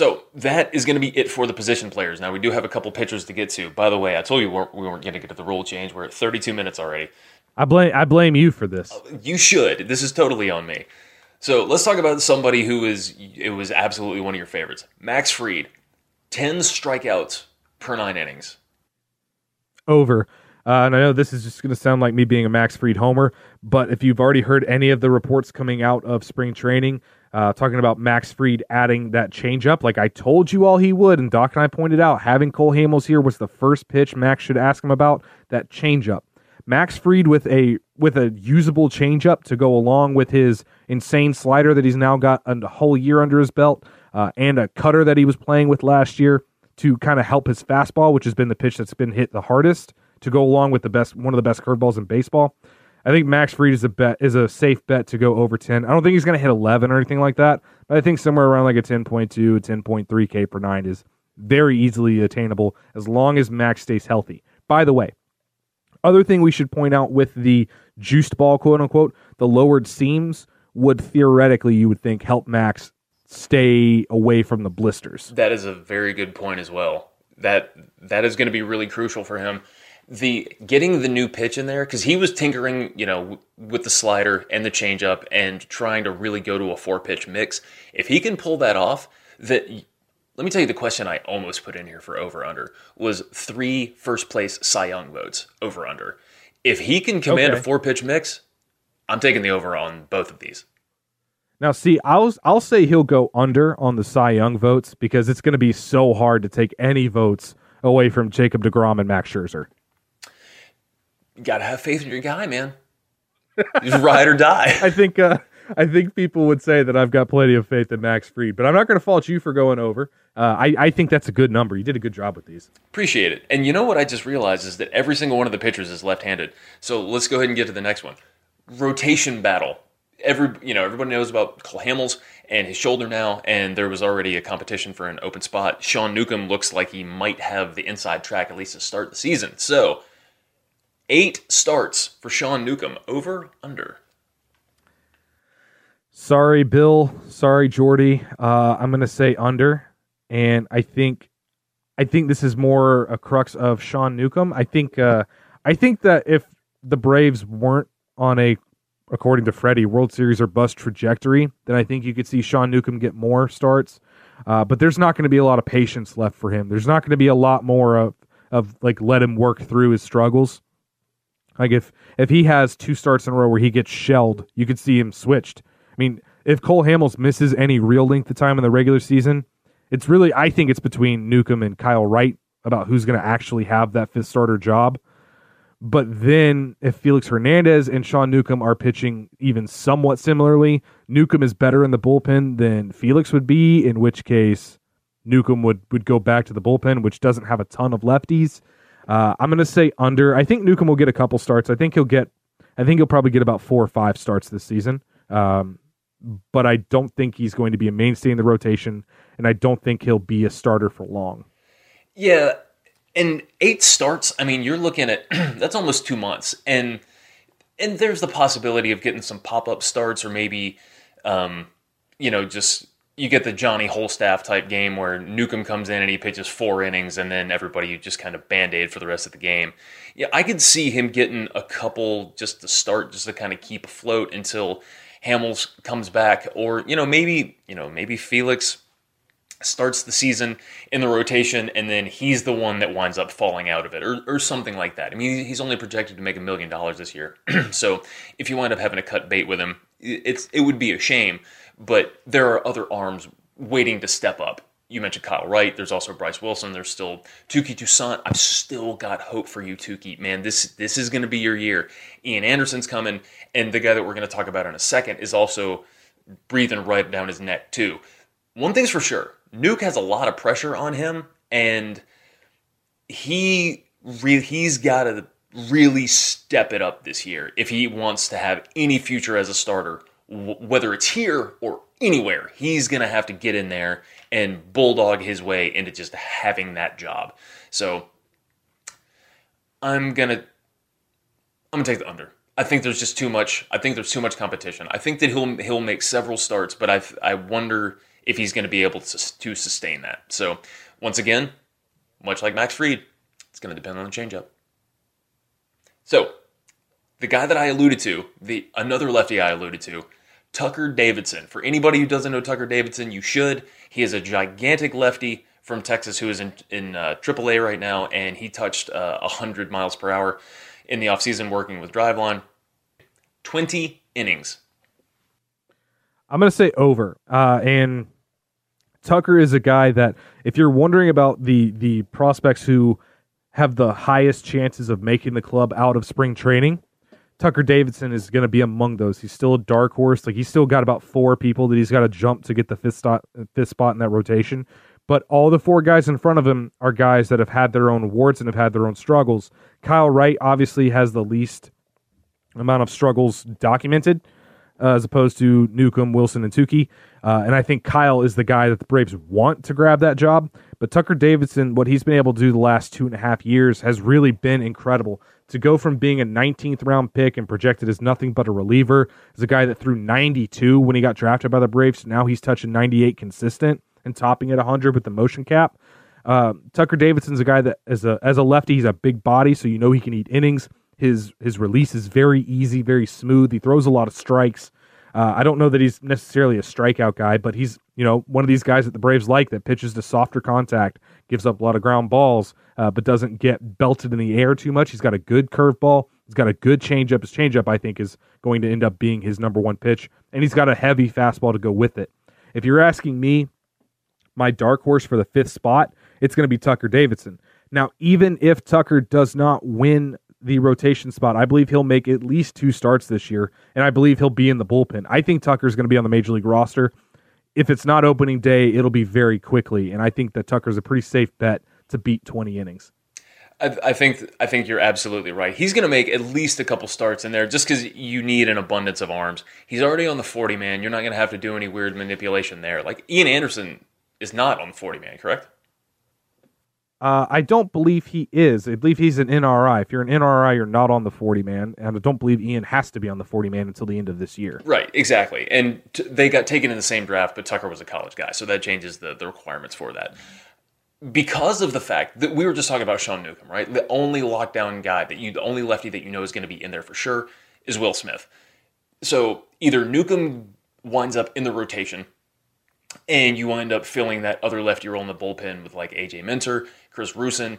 So that is going to be it for the position players. Now we do have a couple pitchers to get to. By the way, I told you we weren't, we weren't going to get to the rule change. We're at 32 minutes already. I blame I blame you for this. You should. This is totally on me. So let's talk about somebody who is it was absolutely one of your favorites. Max Fried, 10 strikeouts per nine innings. Over. Uh, and I know this is just going to sound like me being a Max Fried homer, but if you've already heard any of the reports coming out of spring training, uh, talking about Max Fried adding that changeup, like I told you all he would, and Doc and I pointed out, having Cole Hamels here was the first pitch Max should ask him about that changeup. Max Fried with a with a usable changeup to go along with his insane slider that he's now got a whole year under his belt, uh, and a cutter that he was playing with last year. to kind of help his fastball, which has been the pitch that's been hit the hardest, to go along with the best one of the best curveballs in baseball. I think Max Fried is a bet is a safe bet to go over 10. I don't think he's going to hit 11 or anything like that, but I think somewhere around like a 10.2, 10.3 K per nine is very easily attainable as long as Max stays healthy. By the way, other thing we should point out with the juiced ball, quote unquote, the lowered seams would theoretically, you would think, help Max stay away from the blisters. That is a very good point as well. That that is going to be really crucial for him. The getting the new pitch in there because he was tinkering, you know, with the slider and the changeup and trying to really go to a four pitch mix. If he can pull that off, that let me tell you the question I almost put in here for over under was three first place Cy Young votes over under. If he can command Okay. a four pitch mix, I'm taking the over on both of these. Now, see, I'll I'll say he'll go under on the Cy Young votes because it's going to be so hard to take any votes away from Jacob deGrom and Max Scherzer. You gotta have faith in your guy, man. Just ride or die. I think uh, I think people would say that I've got plenty of faith in Max Fried, but I'm not going to fault you for going over. Uh, I I think that's a good number. You did a good job with these. Appreciate it. And you know what I just realized is that every single one of the pitchers is left-handed. So let's go ahead and get to the next one. Rotation battle. Every you know, everybody knows about Cole Hamels and his shoulder now, and there was already a competition for an open spot. Sean Newcomb looks like he might have the inside track at least to start the season. So eight starts for Sean Newcomb. Over under. Sorry, Bill. Sorry, Jordy. Uh, I'm going to say under, and I think, I think this is more a crux of Sean Newcomb. I think, uh, I think that if the Braves weren't on a, according to Freddie, World Series or bust trajectory, then I think you could see Sean Newcomb get more starts. Uh, but there's not going to be a lot of patience left for him. There's not going to be a lot more of, of like let him work through his struggles. Like if if he has two starts in a row where he gets shelled, you could see him switched. I mean, if Cole Hamels misses any real length of time in the regular season, it's really I think it's between Newcomb and Kyle Wright about who's going to actually have that fifth starter job. But then if Felix Hernandez and Sean Newcomb are pitching even somewhat similarly, Newcomb is better in the bullpen than Felix would be, in which case Newcomb would, would go back to the bullpen, which doesn't have a ton of lefties. Uh, I'm going to say under. I think Newcomb will get a couple starts. I think he'll get, I think he'll probably get about four or five starts this season. Um, but I don't think he's going to be a mainstay in the rotation, and I don't think he'll be a starter for long. Yeah, and eight starts. I mean, you're looking at that's almost two months, and and there's the possibility of getting some pop up starts, or maybe, um, you know, just you get the Johnny Holstaff type game where Newcomb comes in and he pitches four innings, and then everybody just kind of band aid for the rest of the game. Yeah, I could see him getting a couple just to start, just to kind of keep afloat until Hamels comes back, or you know, maybe you know, maybe Felix starts the season in the rotation and then he's the one that winds up falling out of it or, or something like that. I mean, he's only projected to make a million dollars this year. so if you wind up having to cut bait with him, it's it would be a shame, but there are other arms waiting to step up. You mentioned Kyle Wright. There's also Bryce Wilson. There's still Touki Toussaint. I've still got hope for you, Touki. Man, this this is going to be your year. Ian Anderson's coming, and the guy that we're going to talk about in a second is also breathing right down his neck too. One thing's for sure, Nuke has a lot of pressure on him, and he re- he's got to really step it up this year if he wants to have any future as a starter, whether it's here or anywhere. He's gonna have to get in there and bulldog his way into just having that job. So I'm gonna I'm gonna take the under. I think there's just too much. I think there's too much competition. I think that he'll he'll make several starts, but I I wonder if he's going to be able to to sustain that. So once again, much like Max Fried, it's going to depend on the changeup. So the guy that I alluded to, the another lefty I alluded to, Tucker Davidson. For anybody who doesn't know Tucker Davidson, you should. He is a gigantic lefty from Texas who is in in uh, AAA right now, and he touched uh, 100 miles per hour in the offseason working with Driveline. 20 innings. I'm going to say over. Uh, and Tucker is a guy that, if you're wondering about the the prospects who have the highest chances of making the club out of spring training, Tucker Davidson is going to be among those. He's still a dark horse. Like he's still got about four people that he's got to jump to get the fifth spot, fifth spot in that rotation. But all the four guys in front of him are guys that have had their own warts and have had their own struggles. Kyle Wright obviously has the least amount of struggles documented, uh, as opposed to Newcomb, Wilson, and Touki. Uh, and I think Kyle is the guy that the Braves want to grab that job. But Tucker Davidson, what he's been able to do the last two and a half years has really been incredible. To go from being a 19th round pick and projected as nothing but a reliever, as a guy that threw 92 when he got drafted by the Braves, now he's touching 98 consistent and topping at 100 with the motion cap. Uh, Tucker Davidson's a guy that, as a as a lefty, he's a big body, so you know he can eat innings. His his release is very easy, very smooth. He throws a lot of strikes. Uh, I don't know that he's necessarily a strikeout guy, but he's you know one of these guys that the Braves like that pitches to softer contact, gives up a lot of ground balls, uh, but doesn't get belted in the air too much. He's got a good curveball. He's got a good changeup. His changeup, I think, is going to end up being his number one pitch, and he's got a heavy fastball to go with it. If you're asking me, my dark horse for the fifth spot, it's going to be Tucker Davidson. Now, even if Tucker does not win the rotation spot, I believe he'll make at least two starts this year, and I believe he'll be in the bullpen. I think Tucker's going to be on the major league roster. If it's not opening day, it'll be very quickly, and I think that Tucker's a pretty safe bet to beat 20 innings. I, I think I think you're absolutely right. He's going to make at least a couple starts in there just because you need an abundance of arms. He's already on the 40 man. You're not going to have to do any weird manipulation there. Like Ian Anderson is not on the 40 man, correct? Uh, I don't believe he is. I believe he's an NRI. If you're an NRI, you're not on the 40 man, and I don't believe Ian has to be on the 40 man until the end of this year. Right, exactly. And t- they got taken in the same draft, but Tucker was a college guy, so that changes the, the requirements for that. Because of the fact that we were just talking about Sean Newcomb, right? The only lockdown guy that you, the only lefty that you know is going to be in there for sure is Will Smith. So either Newcomb winds up in the rotation and you wind up filling that other lefty role in the bullpen with like AJ Minter, Chris Rusin,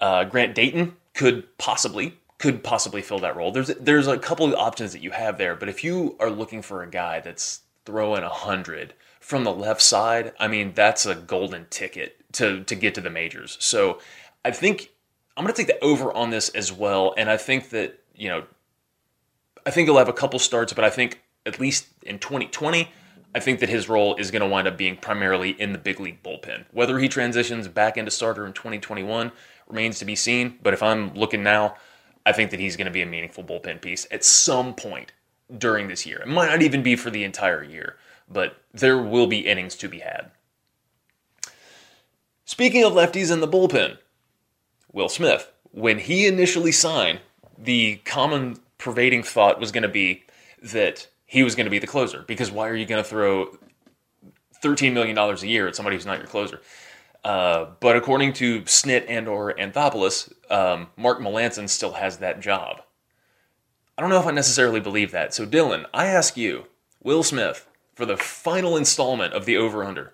uh, Grant Dayton could possibly could possibly fill that role. There's there's a couple of options that you have there, but if you are looking for a guy that's throwing a hundred from the left side, I mean that's a golden ticket to to get to the majors. So I think I'm going to take the over on this as well, and I think that you know I think he'll have a couple starts, but I think at least in 2020 I think that his role is going to wind up being primarily in the big league bullpen. Whether he transitions back into starter in 2021 remains to be seen. But if I'm looking now, I think that he's going to be a meaningful bullpen piece at some point during this year. It might not even be for the entire year, but there will be innings to be had. Speaking of lefties in the bullpen, Will Smith, when he initially signed, the common pervading thought was going to be that he was going to be the closer because why are you going to throw $13 million a year at somebody who's not your closer? Uh, but according to Snit and or Anthopoulos, um, Mark Melancon still has that job. I don't know if I necessarily believe that. So Dylan, I ask you, Will Smith, for the final installment of the over-under,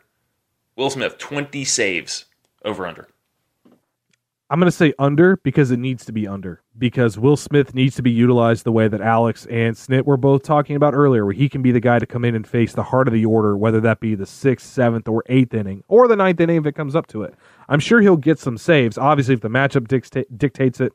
Will Smith, 20 saves over-under. I'm going to say under because it needs to be under because Will Smith needs to be utilized the way that Alex and Snit were both talking about earlier, where he can be the guy to come in and face the heart of the order, whether that be the sixth, seventh, or eighth inning, or the ninth inning if it comes up to it. I'm sure he'll get some saves. Obviously, if the matchup dicta- dictates it,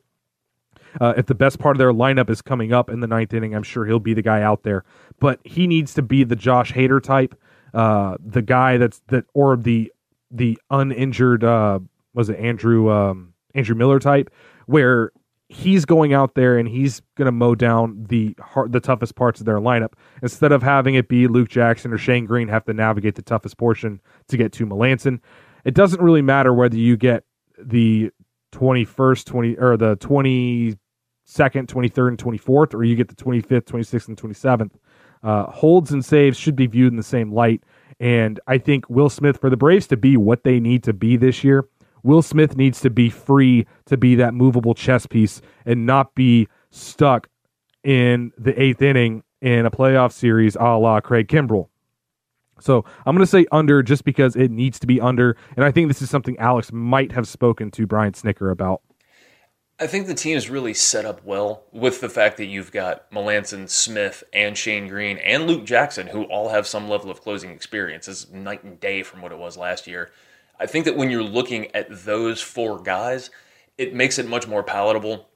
uh, if the best part of their lineup is coming up in the ninth inning, I'm sure he'll be the guy out there. But he needs to be the Josh Hader type, uh, the guy that's that, or the the uninjured. Uh, was it Andrew? Um, Andrew Miller type, where he's going out there and he's going to mow down the hard, the toughest parts of their lineup instead of having it be Luke Jackson or Shane Greene have to navigate the toughest portion to get to Melancon. It doesn't really matter whether you get the 21st, 20 or the 22nd, 23rd, and 24th, or you get the 25th, 26th, and 27th. Uh, holds and saves should be viewed in the same light. And I think Will Smith, for the Braves to be what they need to be this year, Will Smith needs to be free to be that movable chess piece and not be stuck in the eighth inning in a playoff series a la Craig Kimbrel. So I'm going to say under just because it needs to be under. And I think this is something Alex might have spoken to Brian Snitker about. I think the team is really set up well with the fact that you've got Melancon, Smith, and Shane Greene, and Luke Jackson, who all have some level of closing experience. It's night and day from what it was last year. I think that when you're looking at those four guys, it makes it much more palatable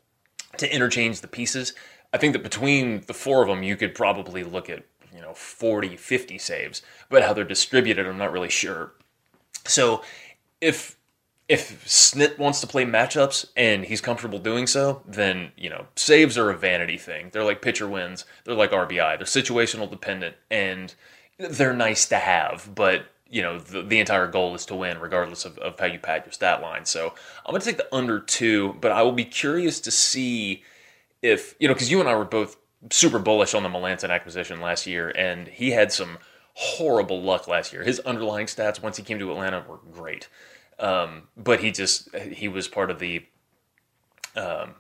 to interchange the pieces. I think that between the four of them, you could probably look at, you know, 40, 50 saves, but how they're distributed, I'm not really sure. So if if Snit wants to play matchups and he's comfortable doing so, then you know saves are a vanity thing. They're like pitcher wins. They're like RBI. They're situational dependent and they're nice to have, but you know the, the entire goal is to win regardless of, of how you pad your stat line. So I'm going to take the under two, but I will be curious to see if you know because you and I were both super bullish on the Melancon acquisition last year, and he had some horrible luck last year. His underlying stats once he came to Atlanta were great, um, but he just he was part of the um,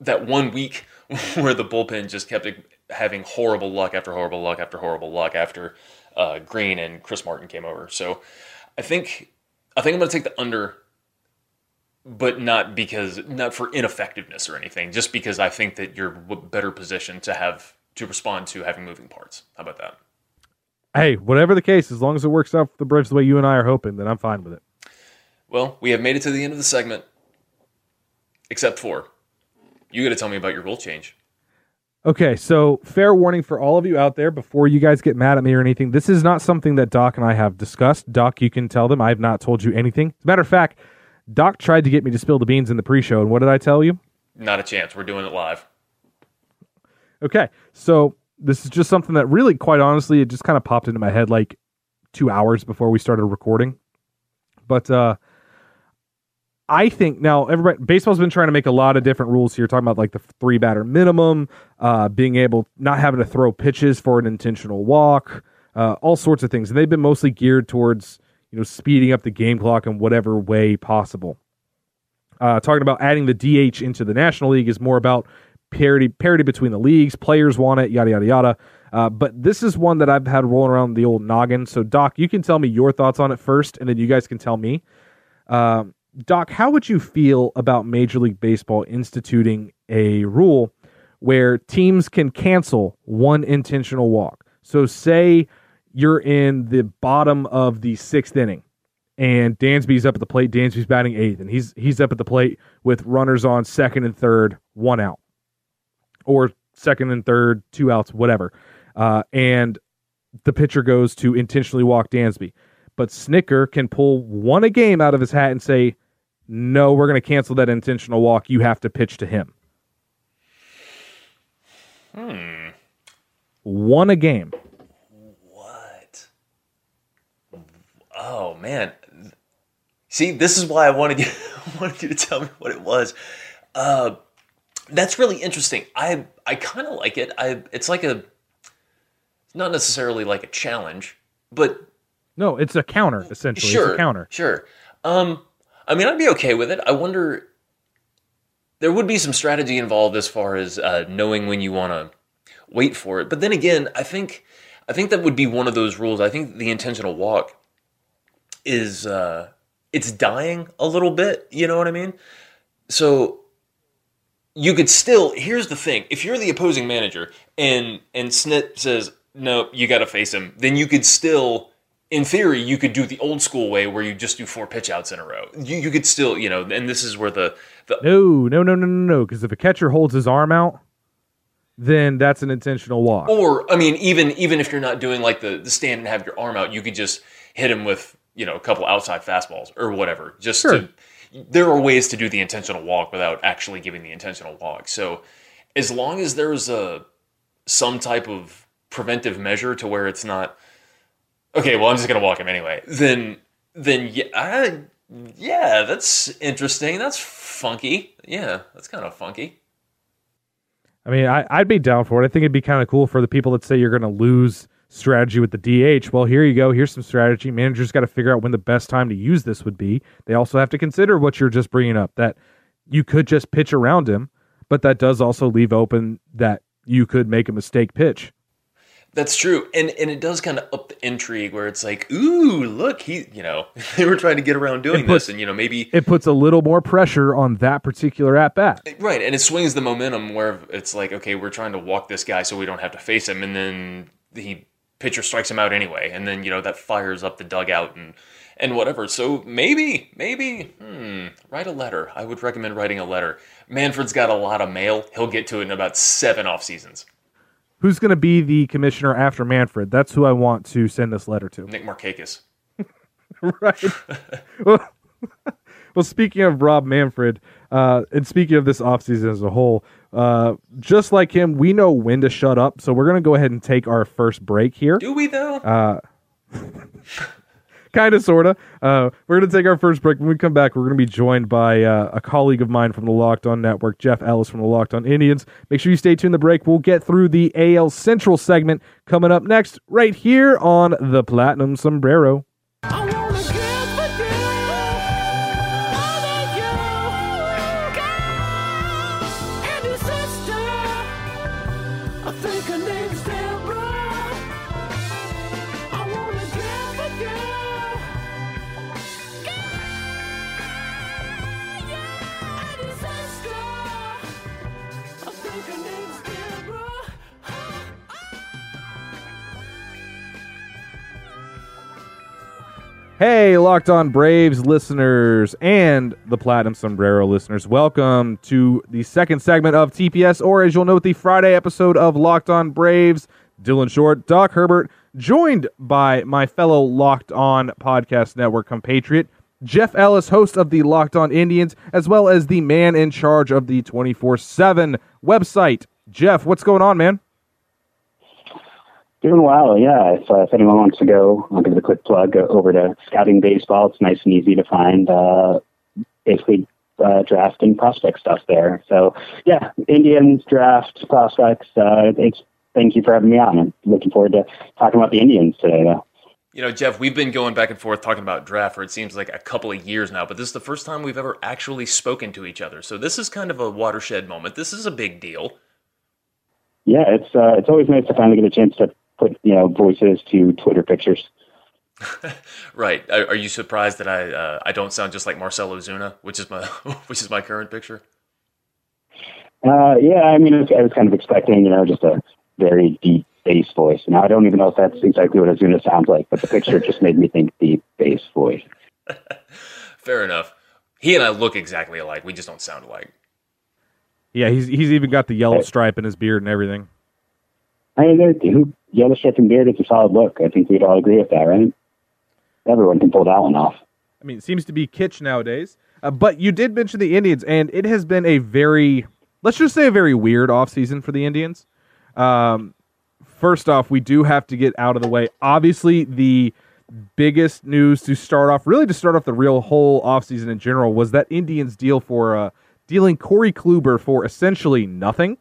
that one week where the bullpen just kept having horrible luck after horrible luck after horrible luck after uh, Greene and Chris Martin came over. So I think I think I'm going to take the under, but not because not for ineffectiveness or anything. Just because I think that you're better positioned to have to respond to having moving parts. How about that? Hey, whatever the case, as long as it works out for the Braves the way you and I are hoping, then I'm fine with it. Well, we have made it to the end of the segment, except for you got to tell me about your rule change. Okay, so fair warning for all of you out there before you guys get mad at me or anything. This is not something that Doc and I have discussed. Doc, you can tell them I have not told you anything. As a matter of fact, Doc tried to get me to spill the beans in the pre show, and what did I tell you? Not a chance. We're doing it live. Okay, so this is just something that really, quite honestly, it just kind of popped into my head like two hours before we started recording. But uh, I think now everybody baseball's been trying to make a lot of different rules here, talking about like the three batter minimum, uh, being able not having to throw pitches for an intentional walk, uh, all sorts of things, and they've been mostly geared towards you know speeding up the game clock in whatever way possible. Uh, talking about adding the DH into the National League is more about parity parity between the leagues. Players want it, yada yada yada. Uh, but this is one that I've had rolling around the old noggin. So Doc, you can tell me your thoughts on it first, and then you guys can tell me. Um, Doc, how would you feel about Major League Baseball instituting a rule where teams can cancel one intentional walk? So, say you're in the bottom of the sixth inning, and Dansby's up at the plate. Dansby's batting eighth, and he's he's up at the plate with runners on second and third, one out, or second and third, two outs, whatever. Uh, and the pitcher goes to intentionally walk Dansby. But Snitker can pull one a game out of his hat and say, no, we're going to cancel that intentional walk. You have to pitch to him. Hmm. One a game. What? Oh man. See, this is why I wanted you wanted you to tell me what it was. Uh, that's really interesting. I I kind of like it. I it's like a not necessarily like a challenge, but no, it's a counter essentially. Sure, it's a counter. Sure. Um, I mean, I'd be okay with it. I wonder. There would be some strategy involved as far as uh, knowing when you want to wait for it. But then again, I think I think that would be one of those rules. I think the intentional walk is uh, it's dying a little bit. You know what I mean? So you could still. Here's the thing: if you're the opposing manager and and Snit says no, you got to face him, then you could still in theory, you could do the old school way where you just do four pitch outs in a row. You, you could still, you know, and this is where the, the no, no, no, no, no, no, because if a catcher holds his arm out, then that's an intentional walk. Or, I mean, even even if you're not doing like the, the stand and have your arm out, you could just hit him with you know a couple outside fastballs or whatever. Just sure. to, there are ways to do the intentional walk without actually giving the intentional walk. So, as long as there's a some type of preventive measure to where it's not okay, well, I'm just gonna walk him anyway. Then, then yeah, I, yeah, that's interesting. That's funky. Yeah, that's kind of funky. I mean, I, I'd be down for it. I think it'd be kind of cool for the people that say you're going to lose strategy with the DH. Well, here you go. Here's some strategy. Managers got to figure out when the best time to use this would be. They also have to consider what you're just bringing up that you could just pitch around him, but that does also leave open that you could make a mistake pitch. That's true, and and it does kind of up the intrigue where it's like, ooh, look, he, you know, they were trying to get around doing puts, this, and you know, maybe it puts a little more pressure on that particular at bat, right? And it swings the momentum where it's like, okay, we're trying to walk this guy so we don't have to face him, and then the pitcher strikes him out anyway, and then you know that fires up the dugout and and whatever. So maybe, maybe, hmm, write a letter. I would recommend writing a letter. Manfred's got a lot of mail. He'll get to it in about seven off seasons who's going to be the commissioner after Manfred? That's who I want to send this letter to. Nick Markakis. right. well, well, speaking of Rob Manfred, uh, and speaking of this offseason as a whole, uh, just like him, we know when to shut up. So we're going to go ahead and take our first break here. Do we though? Uh, kind of, sort of. Uh, we're going to take our first break. When we come back, we're going to be joined by uh, a colleague of mine from the Locked On Network, Jeff Ellis from the Locked On Indians. Make sure you stay tuned. The break. We'll get through the AL Central segment coming up next, right here on the Platinum Sombrero. Hey, Locked On Braves listeners and the Platinum Sombrero listeners, welcome to the second segment of TPS, or as you'll note, the Friday episode of Locked On Braves. Dylan Short, Doc Herbert, joined by my fellow Locked On Podcast Network compatriot, Jeff Ellis, host of the Locked On Indians, as well as the man in charge of the 24 7 website. Jeff, what's going on, man? Doing well, yeah. If, uh, if anyone wants to go, I'll give it a quick plug uh, over to Scouting Baseball. It's nice and easy to find. Uh, basically, uh, draft and prospect stuff there. So, yeah, Indians draft prospects. Uh, it's thank you for having me on. I'm looking forward to talking about the Indians today, though. You know, Jeff, we've been going back and forth talking about draft for it seems like a couple of years now, but this is the first time we've ever actually spoken to each other. So this is kind of a watershed moment. This is a big deal. Yeah, it's uh, it's always nice to finally get a chance to put you know voices to Twitter pictures. Right. Are, are you surprised that I uh, I don't sound just like Marcell Ozuna, which is my which is my current picture? Uh, yeah, I mean, I was, I was kind of expecting, you know, just a very deep bass voice. Now, I don't even know if that's exactly what Ozuna sounds like, but the picture just made me think deep bass voice. Fair enough. He and I look exactly alike. We just don't sound alike. Yeah, he's he's even got the yellow stripe in his beard and everything. I mean, there- who, yellow stripe and beard is a solid look. I think we'd all agree with that, right? Everyone can pull that one off. I mean, it seems to be kitsch nowadays. Uh, but you did mention the Indians, and it has been a very, let's just say, a very weird offseason for the Indians. Um, first off, we do have to get out of the way. Obviously, the biggest news to start off, really to start off the real whole offseason in general, was that Indians deal for uh, dealing Corey Kluber for essentially nothing.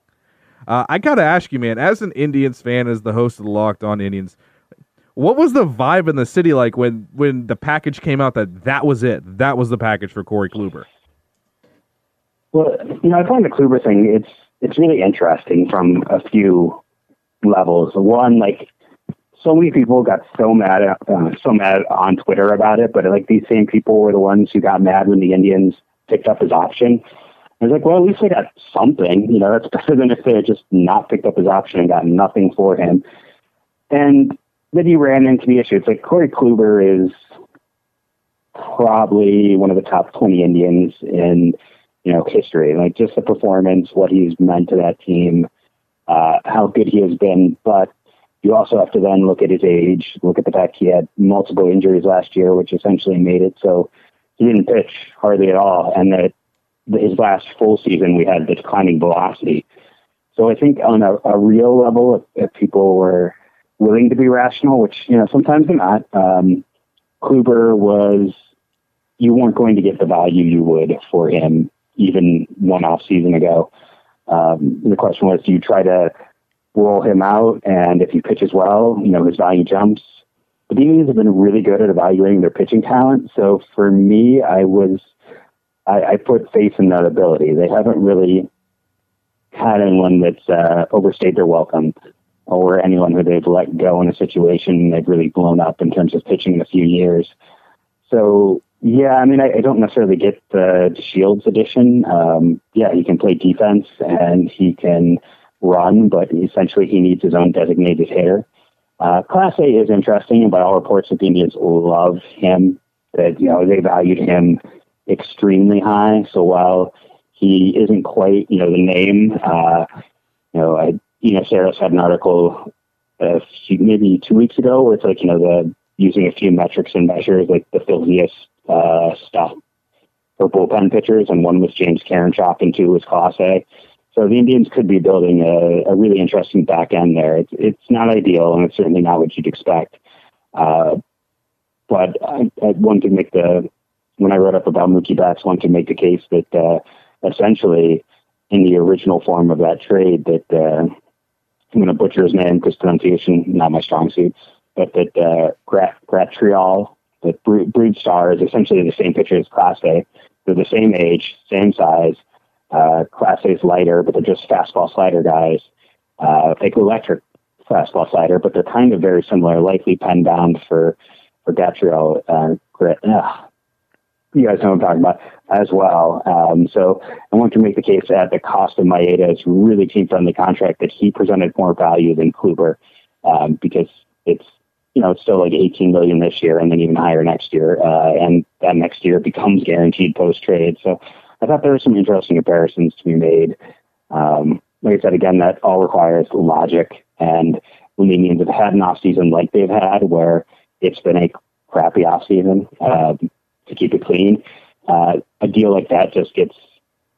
Uh, I got to ask you, man, as an Indians fan, as the host of the Locked On Indians, what was the vibe in the city like when when the package came out that that was it? That was the package for Corey Kluber. Well, you know, I find the Kluber thing it's it's really interesting from a few levels. One, like so many people got so mad at, uh, so mad on Twitter about it, but like these same people were the ones who got mad when the Indians picked up his option. I was like, well, at least they got something. You know, that's better than if they had just not picked up his option and got nothing for him. And then he ran into the issue. It's like Corey Kluber is probably one of the top 20 Indians in, you know, history. Like just the performance, what he's meant to that team, uh, how good he has been. But you also have to then look at his age, look at the fact he had multiple injuries last year, which essentially made it so he didn't pitch hardly at all. And that his last full season, we had the declining velocity. So I think on a, a real level, if, if people were willing to be rational, which you know sometimes they're not, um, Kluber was you weren't going to get the value you would for him even one off season ago. Um, the question was, do you try to roll him out, and if he pitches well, you know his value jumps. But the Indians have been really good at evaluating their pitching talent. So for me, I was I, I put faith in that ability. They haven't really had anyone that's uh, overstayed their welcome or anyone who they've let go in a situation they've really blown up in terms of pitching in a few years. So yeah, I mean, I, I don't necessarily get the Shields edition. Um, yeah, he can play defense and he can run, but essentially he needs his own designated hitter. Uh, Clase is interesting, and by all reports, the Indians love him. That you know they valued him extremely high. So while he isn't quite, you know, the name, uh, you know, I, you know, Sarris had an article uh, maybe two weeks ago where it's like, you know, the using a few metrics and measures, like the filthiest uh, stuff for bullpen pitchers, and one was James Karinchak, and two was Clase. So the Indians could be building a, a really interesting back end there. It's, it's not ideal, and it's certainly not what you'd expect. Uh, but I, I wanted to make the when I wrote up about Mookie Betts, wanted to make the case that uh, essentially in the original form of that trade that uh, I'm going to butcher his name because pronunciation not my strong suit, but that uh, Grat Graterol, the Brusdar, is essentially the same pitcher as Clase. They're the same age, same size. Uh, Clase is lighter, but they're just fastball slider guys. Uh, they go electric fastball slider, but they're kind of very similar, likely pen bound for for Gatriel. Uh, grit. Ugh. You guys know what I'm talking about as well. Um, so I want to make the case that the cost of Maeda's really team friendly contract that he presented more value than Kluber um, because it's you know it's still like 18 million this year and then even higher next year, uh, and that next year becomes guaranteed post trade. So I thought there were some interesting comparisons to be made. Um, like I said, again, that all requires logic. And when the Indians have had an off season like they've had, where it's been a crappy off season um, to keep it clean, uh, a deal like that just gets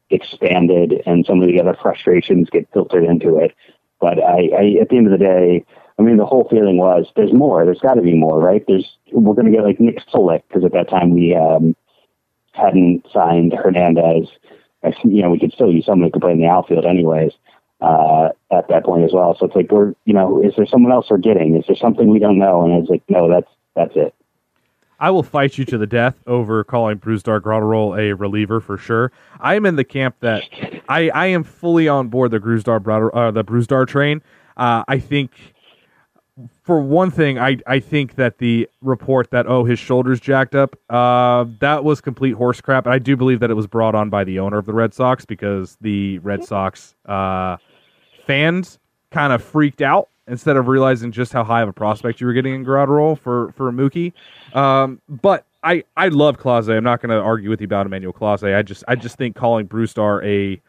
expanded, and some of the other frustrations get filtered into it. But I, I at the end of the day, I mean, the whole feeling was there's more. There's got to be more, right? There's we're going to get like Nick Solak because at that time we um, hadn't signed Hernandez, you know, we could still use someone who could play in the outfield anyways uh, at that point as well. So it's like we're, you know, is there someone else we're getting? Is there something we don't know? And it's like, no, that's that's it. I will fight you to the death over calling Brusdar Graterol a reliever for sure. I am in the camp that I, I am fully on board the Brusdar uh, the Brusdar train. Uh, I think for one thing, I I think that the report that oh his shoulders jacked up, uh, that was complete horse crap. And I do believe that it was brought on by the owner of the Red Sox because the Red Sox uh, fans kind of freaked out instead of realizing just how high of a prospect you were getting in Graterol for for Mookie. Um, but I I love Clase. I'm not going to argue with you about Emmanuel Clase. I just I just think calling Brusdar a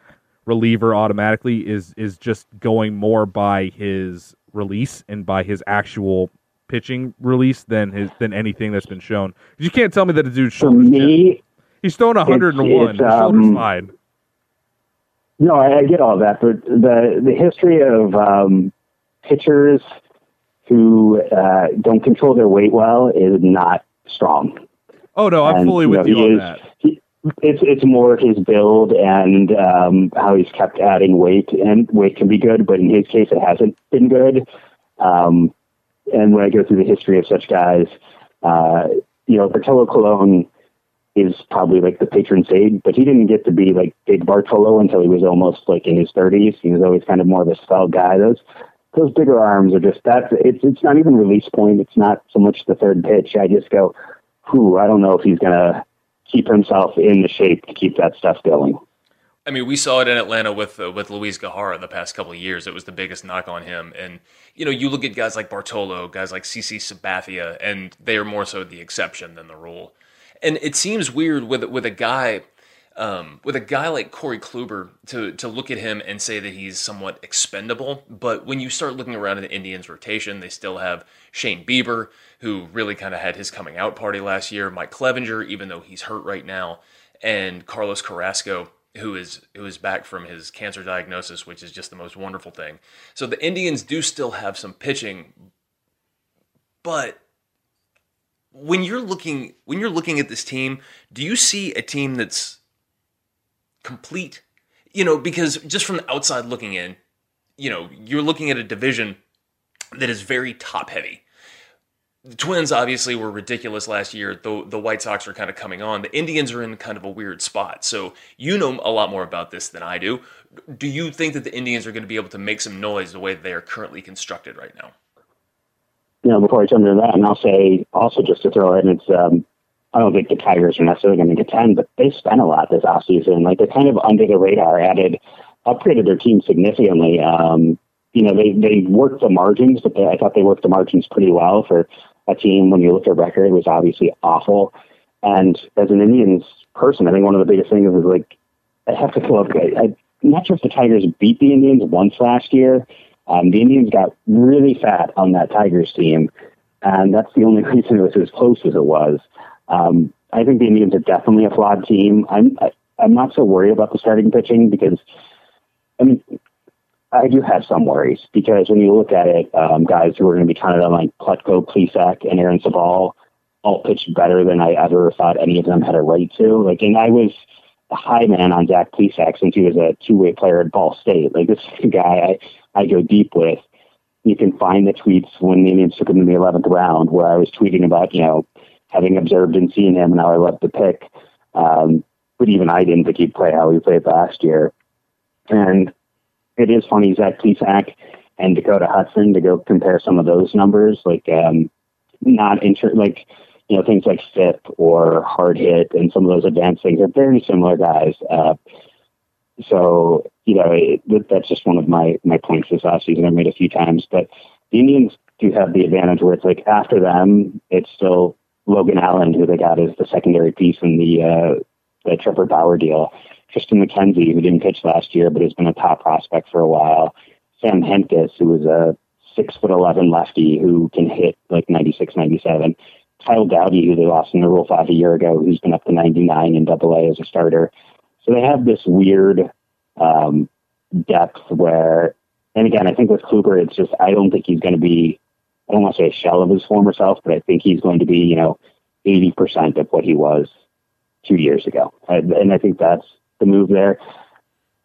reliever automatically is is just going more by his release and by his actual pitching release than his than anything that's been shown. You can't tell me that a dude's shoulders. me, he's thrown 101. His shoulder's um. No, I, I get all that, but the the history of um, pitchers who uh, don't control their weight well is not strong. Oh no, I'm And, fully you with know, you on is- that. he- it's it's more his build and um, how he's kept adding weight, and weight can be good, but in his case, it hasn't been good. Um, and when I go through the history of such guys, uh, you know, Bartolo Colon is probably like the patron saint, but he didn't get to be like big Bartolo until he was almost like in his 30s. He was always kind of more of a spell guy. Those those bigger arms are just that. It's it's not even release point. It's not so much the third pitch. I just go, whew, I don't know if he's gonna keep himself in the shape to keep that stuff going. I mean, we saw it in Atlanta with uh, with Luiz Gohara the past couple of years. It was the biggest knock on him, and you know, you look at guys like Bartolo, guys like CC Sabathia, and they are more so the exception than the rule. And it seems weird with with a guy um, with a guy like Corey Kluber to to look at him and say that he's somewhat expendable. But when you start looking around at the Indians' rotation, they still have Shane Bieber, who really kind of had his coming out party last year. Mike Clevinger, even though he's hurt right now, and Carlos Carrasco, who is who is back from his cancer diagnosis, which is just the most wonderful thing. So the Indians do still have some pitching, but when you're looking when you're looking at this team, do you see a team that's complete? You know, because just from the outside looking in, you know, you're looking at a division that is very top heavy. The Twins obviously were ridiculous last year. The the White Sox are kind of coming on. The Indians are in kind of a weird spot. So you know a lot more about this than I do. Do you think that the Indians are going to be able to make some noise the way they are currently constructed right now? You know, before I jump into that, and I'll say also just to throw in, it's um, I don't think the Tigers are necessarily going to contend, but they spent a lot this offseason. Like they're kind of under the radar, added, upgraded their team significantly. Um, you know, they they worked the margins, but they, I thought they worked the margins pretty well for a team. When you look at record, was obviously awful. And as an Indians person, I think one of the biggest things is like I have to up. I, I'm not sure if the Tigers beat the Indians once last year. Um, the Indians got really fat on that Tigers team and that's the only reason it was as close as it was. Um, I think the Indians are definitely a flawed team. I'm I, I'm not so worried about the starting pitching because, I mean, I do have some worries because when you look at it, um, guys who are going to be counted on like Plutko, Plesac, and Aaron Civale all pitched better than I ever thought any of them had a right to. Like, and I was a high man on Zach Plesac since he was a two-way player at Ball State. Like, this is a guy I, I go deep with. You can find the tweets when the Indians took him in the 11th round where I was tweeting about, you know, having observed and seen him and how I love the pick. Um, but even I didn't think he'd play how he played last year. And it is funny, Zach Plesac and Dakota Hudson to go compare some of those numbers, like um, not inter like you know things like FIP or hard hit and some of those advanced things are very similar guys. Uh, so you know it, that's just one of my my points this last season. I made a few times, but the Indians do have the advantage where it's like after them, it's still Logan Allen who they got as the secondary piece in the uh, the Trevor Bauer deal. Triston McKenzie, who didn't pitch last year but has been a top prospect for a while. Sam Hentges, who is a six foot eleven lefty who can hit like 96, 97. Kyle Dowdy, who they lost in the Rule Five a year ago, who's been up to 99 in Double A as a starter. So they have this weird um, depth where, and again, I think with Kluber, it's just I don't think he's going to be. I don't want to say a shell of his former self, but I think he's going to be, you know, 80% of what he was two years ago. And I think that's the move there.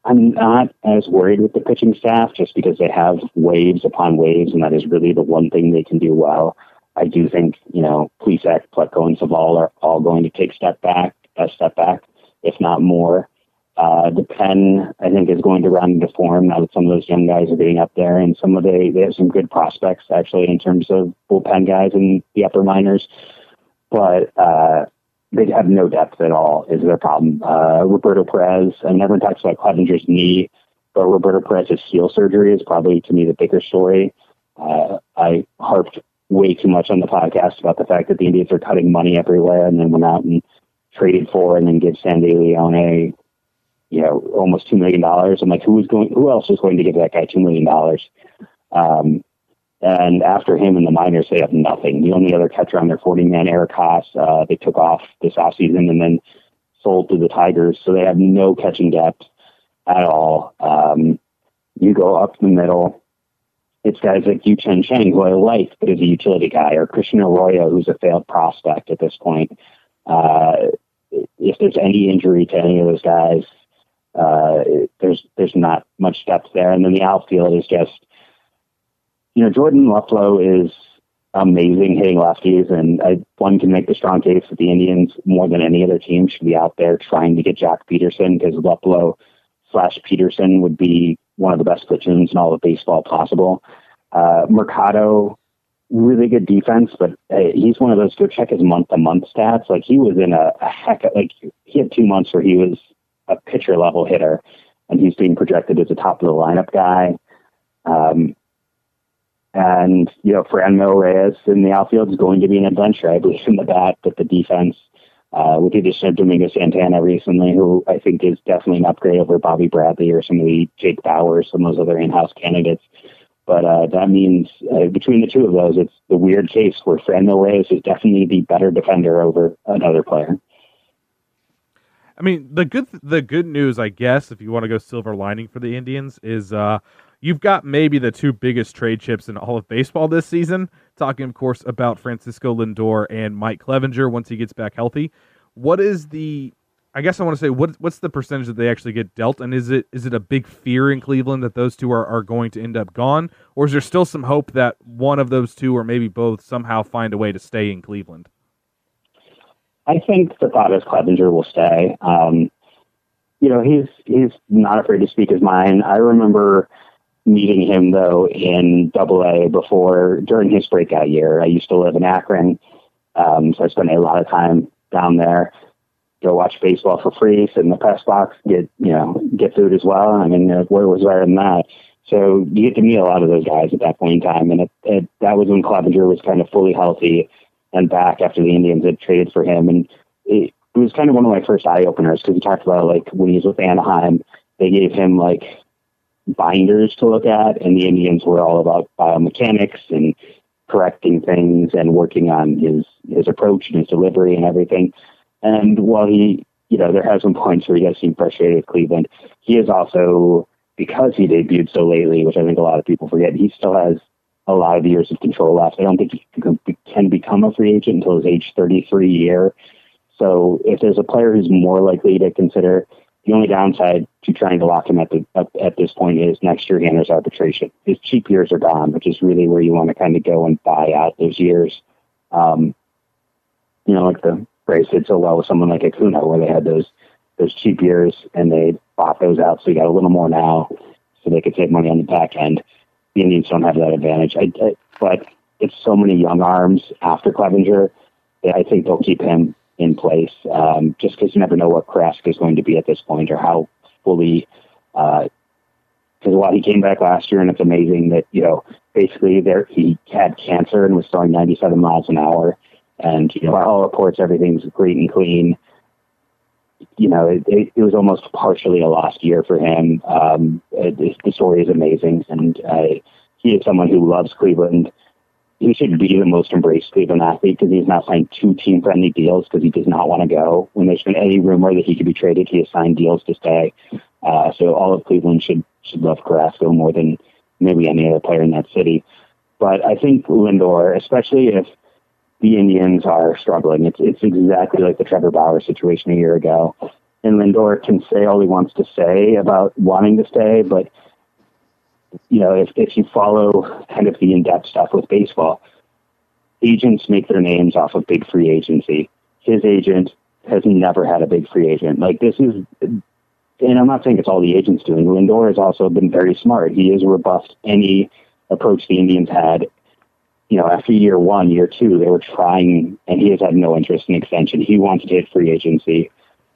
I'm not as worried with the pitching staff just because they have waves upon waves, and that is really the one thing they can do well. I do think, you know, Plesac, Plutko, and Civale are all going to take step back, a step back, if not more. Uh, the pen, I think, is going to run into form now that some of those young guys are getting up there, and some of the they have some good prospects actually in terms of bullpen guys in the upper minors. But uh, they have no depth at all is their problem. Uh, Roberto Perez, and everyone talks about Clevinger's knee, but Roberto Perez's heel surgery is probably to me the bigger story. Uh, I harped way too much on the podcast about the fact that the Indians are cutting money everywhere and then went out and traded for and then give Sandy Leon, you know, almost two million dollars. I'm like, who is going? Who else is going to give that guy two million dollars? Um, and after him and the minors, they have nothing. The only other catcher on their 40 man, Eric Haase, uh, they took off this offseason and then sold to the Tigers. So they have no catching depth at all. Um, you go up the middle. It's guys like Yu Chen Cheng, who I like, but is a utility guy, or Christian Arroyo, who's a failed prospect at this point. Uh, if there's any injury to any of those guys, uh, there's there's not much depth there. And then the outfield is just you know, Jordan Luplow is amazing hitting lefties, and I, one can make the strong case that the Indians, more than any other team, should be out there trying to get Joc Pederson because Luplow slash Pederson would be one of the best platoons in all of baseball possible. Uh, Mercado, really good defense, but uh, he's one of those. Go check his month to month stats. Like he was in a, a heck of, like he had two months where he was a pitcher level hitter, and he's being projected as a top of the lineup guy. Um, and, you know, Franmil Reyes in the outfield is going to be an adventure, I believe, in the bat, but the defense, uh, with the addition of Domingo Santana recently, who I think is definitely an upgrade over Bobby Bradley or some of the Jake Bauers, some of those other in-house candidates. But uh, that means uh, between the two of those, it's the weird case where Franmil Reyes is definitely the better defender over another player. I mean, the good the good news, I guess, if you want to go silver lining for the Indians, is uh, you've got maybe the two biggest trade chips in all of baseball this season. Talking, of course, about Francisco Lindor and Mike Clevinger once he gets back healthy. What is the? I guess I want to say what what's the percentage that they actually get dealt, and is it is it a big fear in Cleveland that those two are, are going to end up gone, or is there still some hope that one of those two or maybe both somehow find a way to stay in Cleveland? I think the thought is Clevinger will stay. Um, you know, he's he's not afraid to speak his mind. I remember meeting him though in Double A before during his breakout year. I used to live in Akron, um, so I spent a lot of time down there. Go watch baseball for free, sit in the press box, get you know get food as well. I mean, where was better than that? So you get to meet a lot of those guys at that point in time, and it, it, that was when Clevinger was kind of fully healthy and back after the Indians had traded for him, and it, it was kind of one of my first eye openers because he talked about like when he was with Anaheim, they gave him like binders to look at, and the Indians were all about biomechanics and correcting things and working on his his approach and his delivery and everything. And while he, you know, there has been points where he does seem frustrated with Cleveland, he is also because he debuted so lately, which I think a lot of people forget. He still has a lot of years of control left. I don't think he can become a free agent until his age 33 year. So if there's a player who's more likely to consider, the only downside to trying to lock him at the at, this point is next year he enters arbitration. His cheap years are gone, which is really where you want to kind of go and buy out those years. Um, you know, like the Braves did so well with someone like Acuna, where they had those those cheap years and they bought those out, so you got a little more now, so they could save money on the back end. The Indians don't have that advantage, I, I, but it's so many young arms after Clevinger. I think they'll keep him in place, um, just because you never know what Carrasco is going to be at this point or how fully. Because uh, while he came back last year, and it's amazing that you know basically there he had cancer and was throwing 97 miles an hour, and you know by all reports everything's great and clean. You know, it, it, it was almost partially a lost year for him. Um, it, the story is amazing, and uh, he is someone who loves Cleveland he should be the most embraced Cleveland athlete because he's now signed two team friendly deals because he does not want to go. When there's been any rumor that he could be traded, he has signed deals to stay. Uh, so all of Cleveland should should love Carrasco more than maybe any other player in that city. But I think Lindor, especially if the Indians are struggling, it's it's exactly like the Trevor Bauer situation a year ago. And Lindor can say all he wants to say about wanting to stay, but you know, if, if you follow kind of the in-depth stuff with baseball, agents make their names off of big free agency. His agent has never had a big free agent. Like this is, and I'm not saying it's all the agents doing. Lindor has also been very smart. He has rebuffed any approach the Indians had. You know, after year one, year two, they were trying, and he has had no interest in extension. He wants to hit free agency.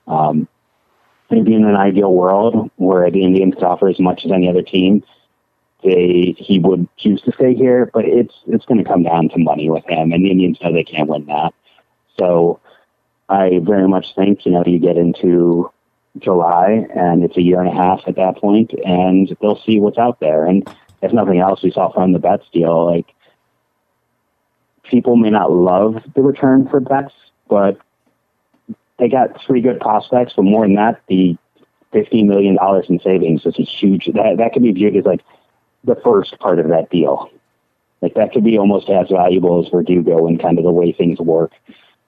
Um, maybe in an ideal world where the Indians could offer as much as any other team, they he would choose to stay here, but it's it's going to come down to money with him, and the Indians know they can't win that. So I very much think you know you get into July and it's a year and a half at that point, and they'll see what's out there. And if nothing else, we saw from the Betts deal like people may not love the return for Betts, but they got three good prospects. But more than that, the fifteen million dollars in savings is a huge. That that could be viewed as like the first part of that deal. Like that could be almost as valuable as Verdugo and kind of the way things work.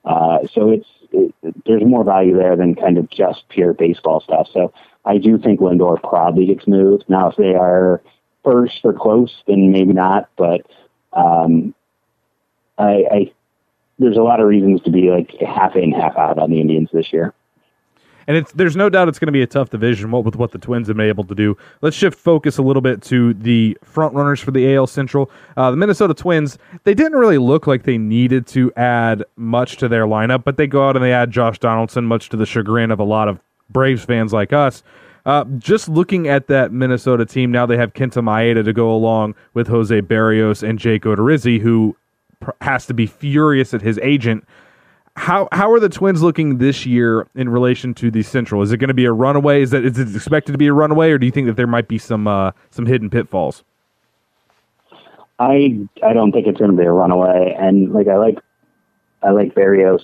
Uh, so it's it, there's more value there than kind of just pure baseball stuff. So I do think Lindor probably gets moved. Now, if they are first or close, then maybe not. But um, I, I there's a lot of reasons to be like half in, half out on the Indians this year. And it's there's no doubt it's going to be a tough division what, with what the Twins have been able to do. Let's shift focus a little bit to the front runners for the AL Central. Uh, the Minnesota Twins, they didn't really look like they needed to add much to their lineup, but they go out and they add Josh Donaldson, much to the chagrin of a lot of Braves fans like us. Uh, just looking at that Minnesota team, now they have Kenta Maeda to go along with Jose Berrios and Jake Odorizzi, who has to be furious at his agent how how are the Twins looking this year in relation to the Central? Is it going to be a runaway? Is that is it expected to be a runaway, or do you think that there might be some uh, some hidden pitfalls? I I don't think it's going to be a runaway, and like I like I like Berrios.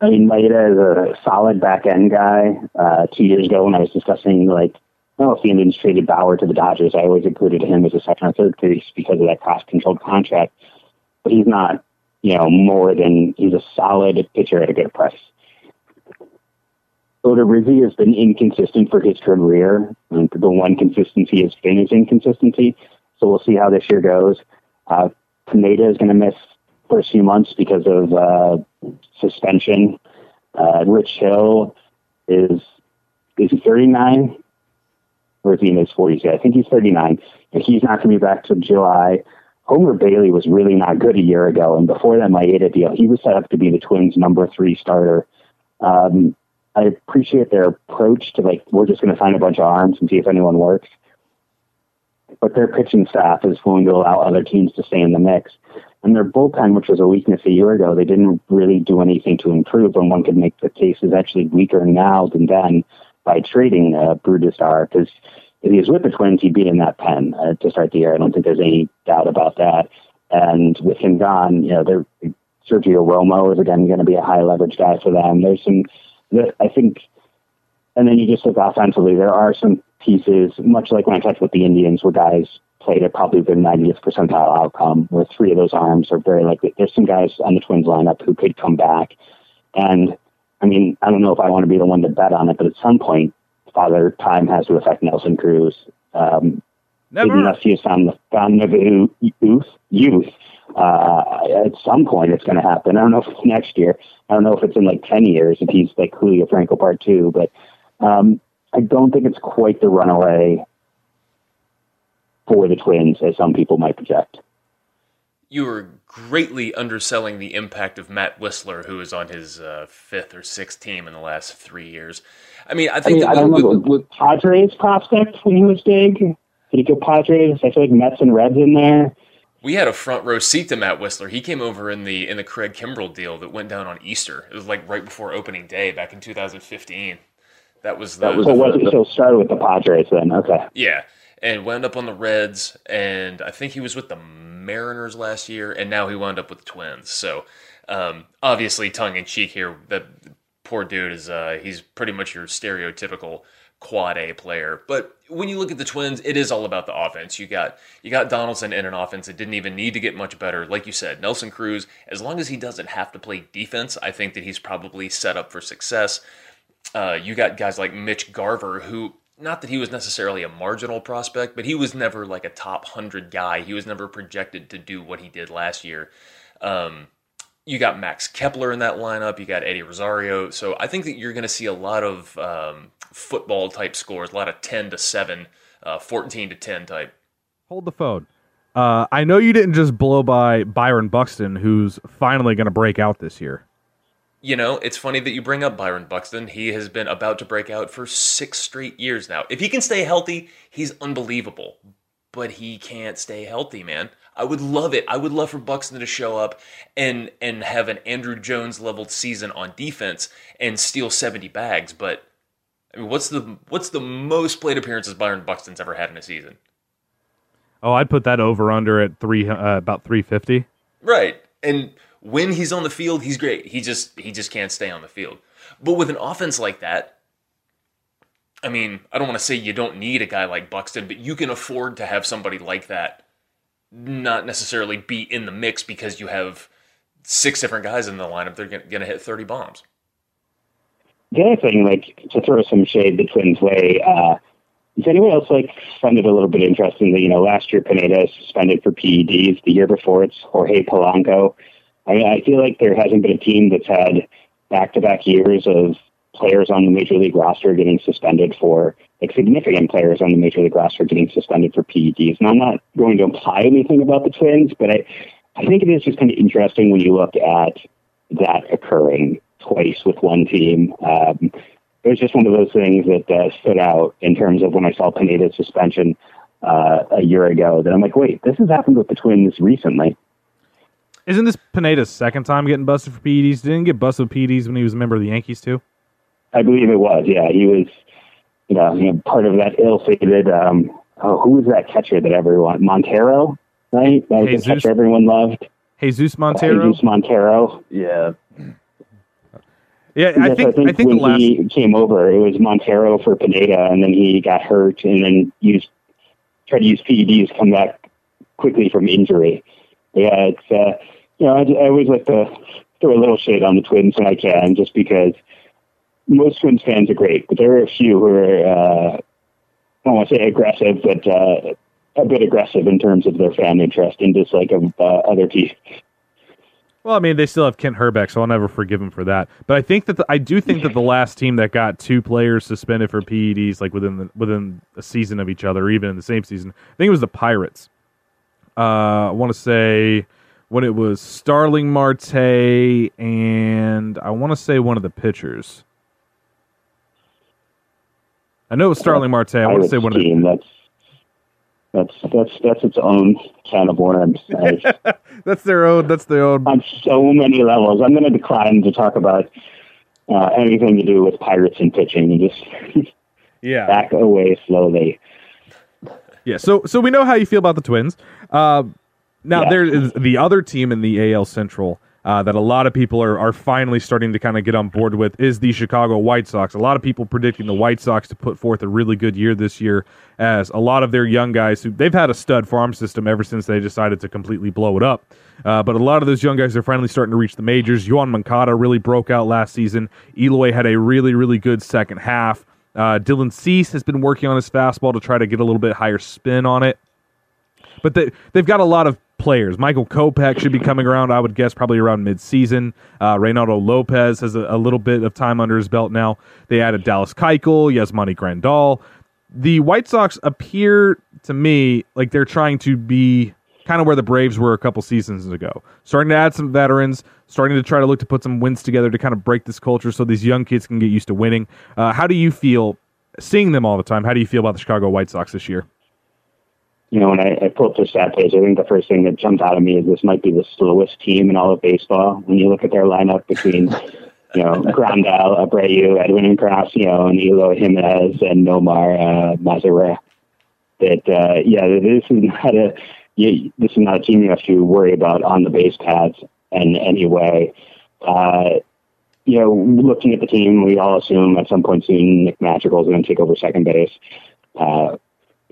I mean, Maeda is a solid back end guy. Uh, two years ago, when I was discussing like, oh, if the Indians traded Bauer to the Dodgers, I always included him as a second or third piece because of that cost controlled contract. But he's not you know, more than he's a solid pitcher at a good price. Odorizzi has been inconsistent for his career. And the one consistency has been his inconsistency. So we'll see how this year goes. Uh, Pineda is going to miss first few months because of uh, suspension. Uh, Rich Hill is is he 39 or is 40s? Yeah, I think he's 39. And he's not going to be back till July. Homer Bailey was really not good a year ago, and before that Maeda deal, he was set up to be the Twins' number three starter. Um, I appreciate their approach to like we're just going to find a bunch of arms and see if anyone works, but their pitching staff is willing to allow other teams to stay in the mix. And their bullpen, which was a weakness a year ago, they didn't really do anything to improve. And one could make the case is actually weaker now than then by trading uh, Brusdar because if he was with the Twins, he'd be in that pen uh, to start the year. I don't think there's any doubt about that. And with him gone, you know, Sergio Romo is again going to be a high leverage guy for them. There's some, I think, and then you just look offensively. There are some pieces, much like when I talked with the Indians, where guys played at probably their 90th percentile outcome, where three of those arms are very likely. There's some guys on the Twins lineup who could come back. And I mean, I don't know if I want to be the one to bet on it, but at some point, Father Time has to affect Nelson Cruz. Um, Never. Unless he has found the found the youth, youth. Uh, at some point, it's going to happen. I don't know if it's next year. I don't know if it's in like ten years if he's like Julio Franco Part Two, but um, I don't think it's quite the runaway for the Twins as some people might project. You were greatly underselling the impact of Matt Wisler, who is on his uh, fifth or sixth team in the last three years. I mean, I I think mean, that I don't with- know. Was Padres prospect when he was big? Did he go Padres? I feel like Mets and Reds in there. we had a front row seat to Matt Wisler. He came over in the in the Craig Kimbrel deal that went down on Easter. It was like right before opening day back in 2015. That was the, That was, so was it, so it started with the Padres then. Okay. yeah, and wound up on the Reds, and I think he was with the Mariners last year, and now he wound up with the Twins. So um, obviously, tongue in cheek here, that poor dude is uh, he's pretty much your stereotypical quad A player. But when you look at the Twins, it is all about the offense. You got you got Donaldson in an offense that didn't even need to get much better. Like you said, Nelson Cruz, as long as he doesn't have to play defense, I think that he's probably set up for success. Uh, you got guys like Mitch Garver, who not that he was necessarily a marginal prospect, but he was never like a top hundred guy. He was never projected to do what he did last year. Um, you got Max Kepler in that lineup. You got Eddie Rosario. So I think that you're going to see a lot of um, football type scores, a lot of 10 to 7, uh, 14 to 10 type. Hold the phone. Uh, I know you didn't just blow by Byron Buxton, who's finally going to break out this year. You know, it's funny that you bring up Byron Buxton. He has been about to break out for six straight years now. If he can stay healthy, he's unbelievable. But he can't stay healthy, man. I would love it. I would love for Buxton to show up and and have an Andruw Jones leveled season on defense and steal 70 bags, but I mean, what's the what's the most plate appearances Byron Buxton's ever had in a season? Oh, I'd put that over under at three uh, about three fifty. Right. And when he's on the field, he's great. He just he just can't stay on the field. But with an offense like that, I mean, I don't want to say you don't need a guy like Buxton, but you can afford to have somebody like that not necessarily be in the mix because you have six different guys in the lineup. They're going to hit 30 bombs. The other thing, like to throw some shade the Twins' way, uh, does anyone else like find it a little bit interesting that you know last year Pineda suspended for PEDs. The year before it's Jorge Polanco. I mean, I feel like there hasn't been a team that's had back-to-back years of players on the major league roster getting suspended for like significant players on the major league roster getting suspended for PEDs. And I'm not going to imply anything about the Twins, but I I think it is just kind of interesting when you look at that occurring twice with one team. Um, it was just one of those things that uh, stood out in terms of when I saw Pineda's suspension uh, a year ago. That I'm like, wait, this has happened with the Twins recently. Isn't this Pineda's second time getting busted for PEDs? Didn't he get busted with PEDs when he was a member of the Yankees too? I believe it was. Yeah, he was. You know, you know part of that ill-fated. Um, oh, who was that catcher that everyone Montero? Right, that was Jesus. the catcher everyone loved. Jesus Montero. Jesus Montero. Yeah. Yeah, I Yes, think I think, when the last he came over, it was Montero for Pineda, and then he got hurt, and then used tried to use PEDs, come back quickly from injury. Yeah, it's uh, you know I, I always like to throw a little shade on the Twins when I can, just because most Twins fans are great, but there are a few who are uh, I don't want to say aggressive, but uh, a bit aggressive in terms of their fan interest and dislike of uh, other teams. Well, I mean, they still have Kent Hrbek, so I'll never forgive him for that. But I think that the, I do think that the last team that got two players suspended for PEDs, like within the, within a season of each other, or even in the same season, I think it was the Pirates. Uh, I want to say when it was Starling Marte and I want to say one of the pitchers. I know it was Starling Marte. I want to say one of the. team. That's that's that's that's its own can of worms. That's their own. That's their own. on so many levels. I'm going to decline to talk about uh, anything to do with pirates and pitching and just Yeah. back away slowly. Yeah, so so we know how you feel about the Twins. Uh, Now Yeah. there is the other team in the AL Central uh, that a lot of people are, are finally starting to kind of get on board with is the Chicago White Sox. A lot of people predicting the White Sox to put forth a really good year this year, as a lot of their young guys who they've had a stud farm system ever since they decided to completely blow it up. Uh, but a lot of those young guys are finally starting to reach the majors. Juan Moncada really broke out last season. Eloy had a really really good second half. Uh, Dylan Cease has been working on his fastball to try to get a little bit higher spin on it but they they've got a lot of players. Michael Kopech should be coming around, I would guess, probably around midseason. Uh, Reynaldo Lopez has a, a little bit of time under his belt now. They added Dallas Keuchel, Yasmani Grandal. The White Sox appear to me like they're trying to be kind of where the Braves were a couple seasons ago, starting to add some veterans, starting to try to look to put some wins together to kind of break this culture so these young kids can get used to winning. Uh, how do you feel seeing them all the time? How do you feel about the Chicago White Sox this year? You know, when I, I pull up the stat page, I think the first thing that jumped out of me is this might be the slowest team in all of baseball. When you look at their lineup between, you know, Grandal, Abreu, Edwin Encarnacion, and Eloy Jimenez, and Nomar uh, Mazara, that, uh, yeah, this is not a, you, this is not a team you have to worry about on the base paths in any way. Uh, you know, looking at the team, we all assume at some point soon Nick Madrigal is going to take over second base. Uh,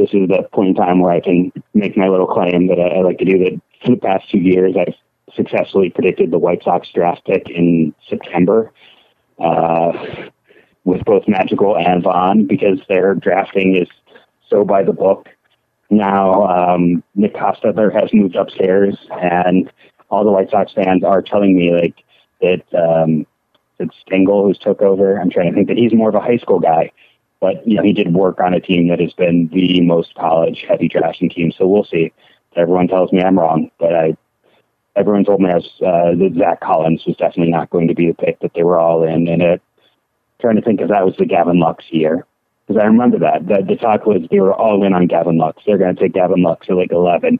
this is the point in time where I can make my little claim that I, I like to do that for the past two years. I've successfully predicted the White Sox draft pick in September uh, with both Madrigal and Vaughn because their drafting is so by the book. Now, um, Nick Hostetler has moved upstairs, and all the White Sox fans are telling me like that um, it's Stengel who's took over. I'm trying to think that he's more of a high school guy but you know he did work on a team that has been the most college heavy drafting team. So we'll see. Everyone tells me I'm wrong, but I everyone told me I was, uh, that Zach Collins was definitely not going to be the pick that they were all in. And it, trying to think if that was the Gavin Lux year because I remember that the, the talk was they were all in on Gavin Lux. They're going to take Gavin Lux at like 11,